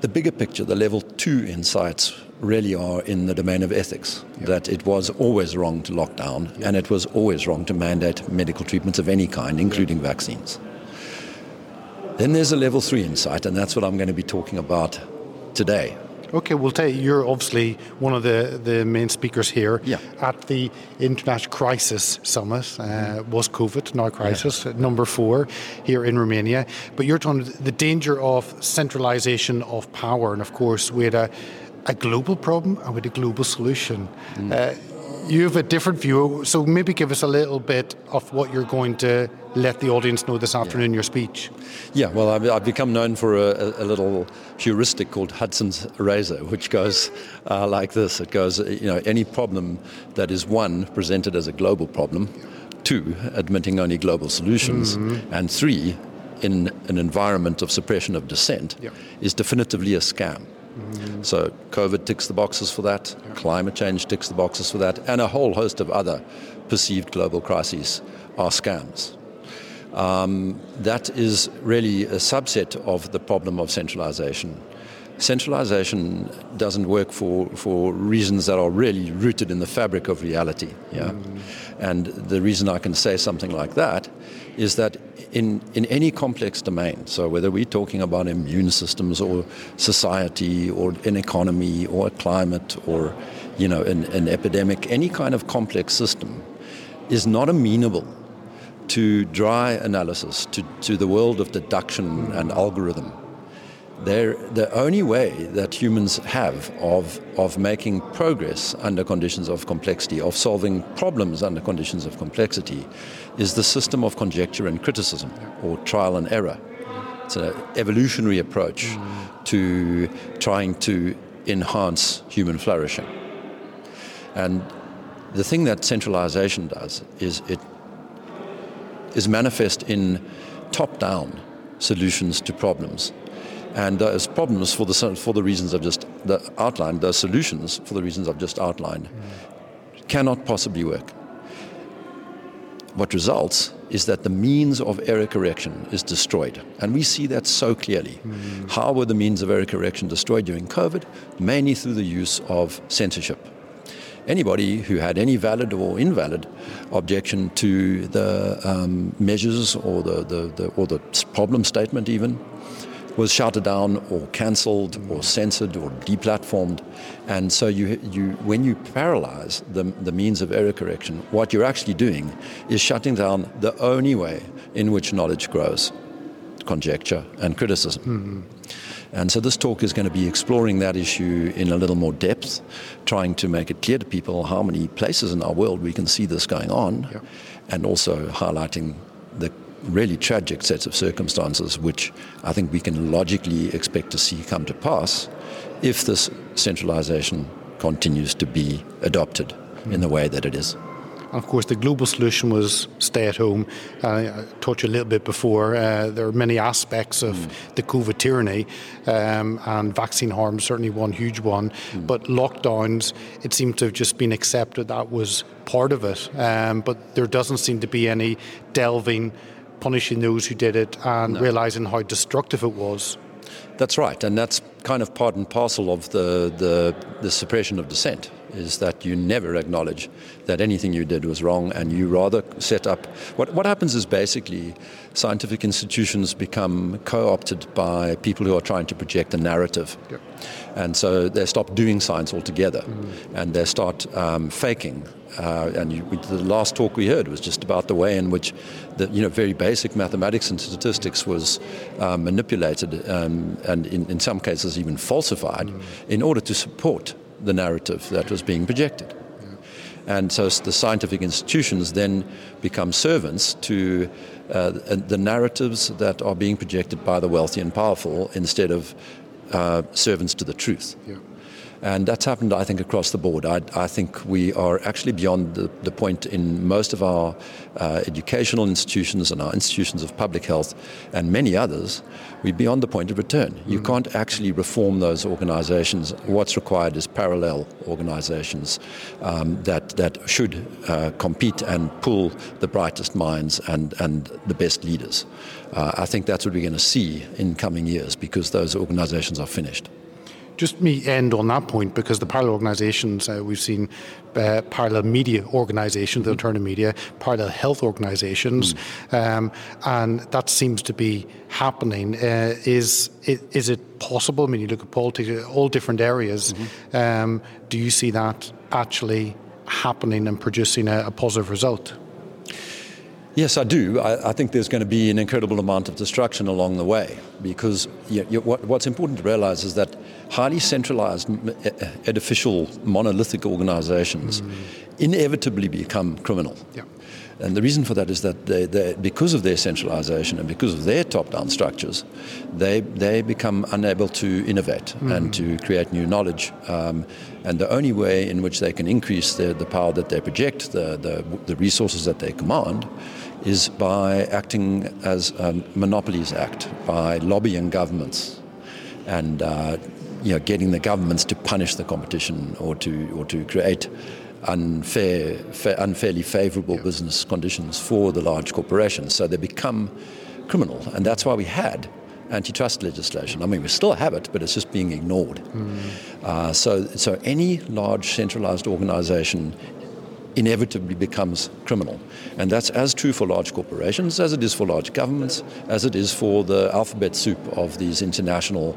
The bigger picture, the level two insights, really are in the domain of ethics. That it was always wrong to lock down, and it was always wrong to mandate medical treatments of any kind, including vaccines. Then there's a level three insight, and that's what I'm going to be talking about today. Okay, we'll tell you, you're obviously one of the, the main speakers here Yeah. at the International Crisis Summit. Uh, was COVID, now crisis, at number four here in Romania. But you're talking the danger of centralization of power. And of course, we had a, a global problem and with a global solution. Uh, you have a different view, so maybe give us a little bit of what you're going to let the audience know this afternoon in your speech. Yeah, well, I've, I've become known for a, a, little heuristic called Hudson's razor, which goes uh, like this: it goes, uh, you know, any problem that is one presented as a global problem, two admitting only global solutions, and three in an environment of suppression of dissent Yeah. is definitively a scam. Mm. So COVID ticks the boxes for that, yeah. climate change ticks the boxes for that, and a whole host of other perceived global crises are scams. Um, that is really a subset of the problem of centralization. Centralization doesn't work for, for reasons that are really rooted in the fabric of reality. Yeah? Mm. And the reason I can say something like that is that in, in any complex domain, so whether we're talking about immune systems or society or an economy or a climate or you know, an, an epidemic, any kind of complex system is not amenable to dry analysis, to, to the world of deduction and algorithm. They're the only way that humans have of, of making progress under conditions of complexity, of solving problems under conditions of complexity, is the system of conjecture and criticism, or trial and error. It's an evolutionary approach mm. to trying to enhance human flourishing. And the thing that centralization does is it is manifest in top down solutions to problems. And those problems, for the, for the reasons I've just outlined, those solutions, for the reasons I've just outlined, mm. cannot possibly work. What results is that the means of error correction is destroyed. And we see that so clearly. Mm. How were the means of error correction destroyed during COVID? Mainly through the use of censorship anybody who had any valid or invalid objection to the um, measures or the, the, the, or the problem statement even was shouted down or cancelled or censored or deplatformed. And so you, you, when you paralyze the, the means of error correction, what you're actually doing is shutting down the only way in which knowledge grows conjecture and criticism. Mm-hmm. And so this talk is going to be exploring that issue in a little more depth, trying to make it clear to people how many places in our world we can see this going on, yeah. and also highlighting the really tragic sets of circumstances which I think we can logically expect to see come to pass if this centralization continues to be adopted in the way that it is. Of course, the global solution was stay at home. Uh, I talked you a little bit before. Uh, there are many aspects of mm. the COVID tyranny, um, and vaccine harm certainly one huge one. Mm. But lockdowns, it seemed to have just been accepted that was part of it. Um, but there doesn't seem to be any delving, punishing those who did it, and no. realizing how destructive it was. That's right, and that's kind of part and parcel of the, the, the suppression of dissent is that you never acknowledge that anything you did was wrong and you rather set up. What, what happens is basically scientific institutions become co opted by people who are trying to project a narrative. Yep. And so they stop doing science altogether mm. and they start um, faking. Uh, and you, the last talk we heard was just about the way in which the you know very basic mathematics and statistics was um, manipulated um, and in, in some cases even falsified mm. in order to support the narrative that was being projected. And so the scientific institutions then become servants to uh, the narratives that are being projected by the wealthy and powerful instead of uh, servants to the truth. Yeah. And that's happened, I think, across the board. I, I think we are actually beyond the, the point in most of our uh, educational institutions and our institutions of public health and many others. We're beyond the point of return. Mm. You can't actually reform those organizations. What's required is parallel organizations um, that, that should uh, compete and pull the brightest minds and, and the best leaders. Uh, I think that's what we're going to see in coming years because those organizations are finished. Just me end on that point because the parallel organisations uh, we've seen uh, parallel media organisations, the alternative media, parallel health organisations, mm. um, and that seems to be happening. Uh, is is it possible? I mean, you look at politics, all different areas. Mm-hmm. Um, do you see that actually happening and producing a, a positive result? Yes, I do. I, I, think there's going to be an incredible amount of destruction along the way because you, you, what, what's important to realize is that highly centralized, edificial, monolithic organizations mm. inevitably become criminal. Yeah. And the reason for that is that they, they, because of their centralization and because of their top-down structures, they, they become unable to innovate mm. and to create new knowledge. Um, and the only way in which they can increase the, the power that they project, the, the, the resources that they command, is by acting as monopolies act, by lobbying governments and uh, you know, getting the governments to punish the competition or to or to create unfair, fa- unfairly favourable business conditions for the large corporations. So they become criminal, and that's why we had antitrust legislation. I mean, we still have it, but it's just being ignored. Mm. Uh, so, so any large centralized organization inevitably becomes criminal. And that's as true for large corporations as it is for large governments, as it is for the alphabet soup of these international,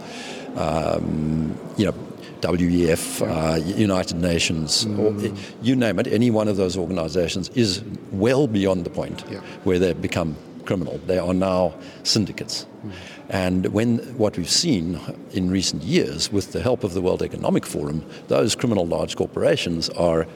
um, you know, WEF, uh, United Nations, mm. or you name it, any one of those organizations is well beyond the point yeah. where they become criminal. They are now syndicates. Mm. And when what we've seen in recent years, with the help of the World Economic Forum, those criminal large corporations are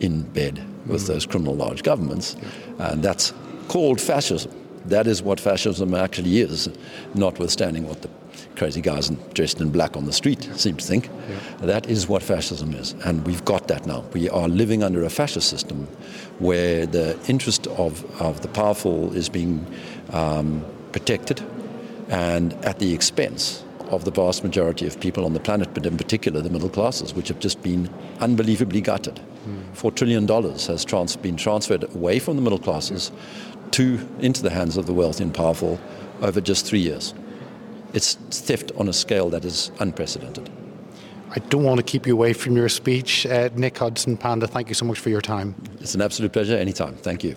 in bed with mm. those criminal large governments, and that's called fascism. That is what fascism actually is, notwithstanding what the crazy guys dressed in black on the street seem to think. Yeah. That is what fascism is, and we've got that now. We are living under a fascist system where the interest of, of the powerful is being um, protected and at the expense of the vast majority of people on the planet, but in particular the middle classes, which have just been unbelievably gutted. Mm. Four trillion dollars has trans- been transferred away from the middle classes to into the hands of the wealthy and powerful over just three years. It's theft on a scale that is unprecedented. I don't want to keep you away from your speech. Uh, Nick Hudson, Panda, thank you so much for your time. It's an absolute pleasure. Anytime. Thank you.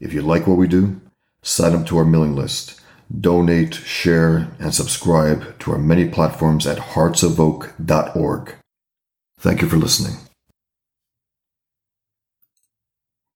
If you like what we do, sign up to our mailing list, donate, share, and subscribe to our many platforms at heartsofoak.org. Thank you for listening.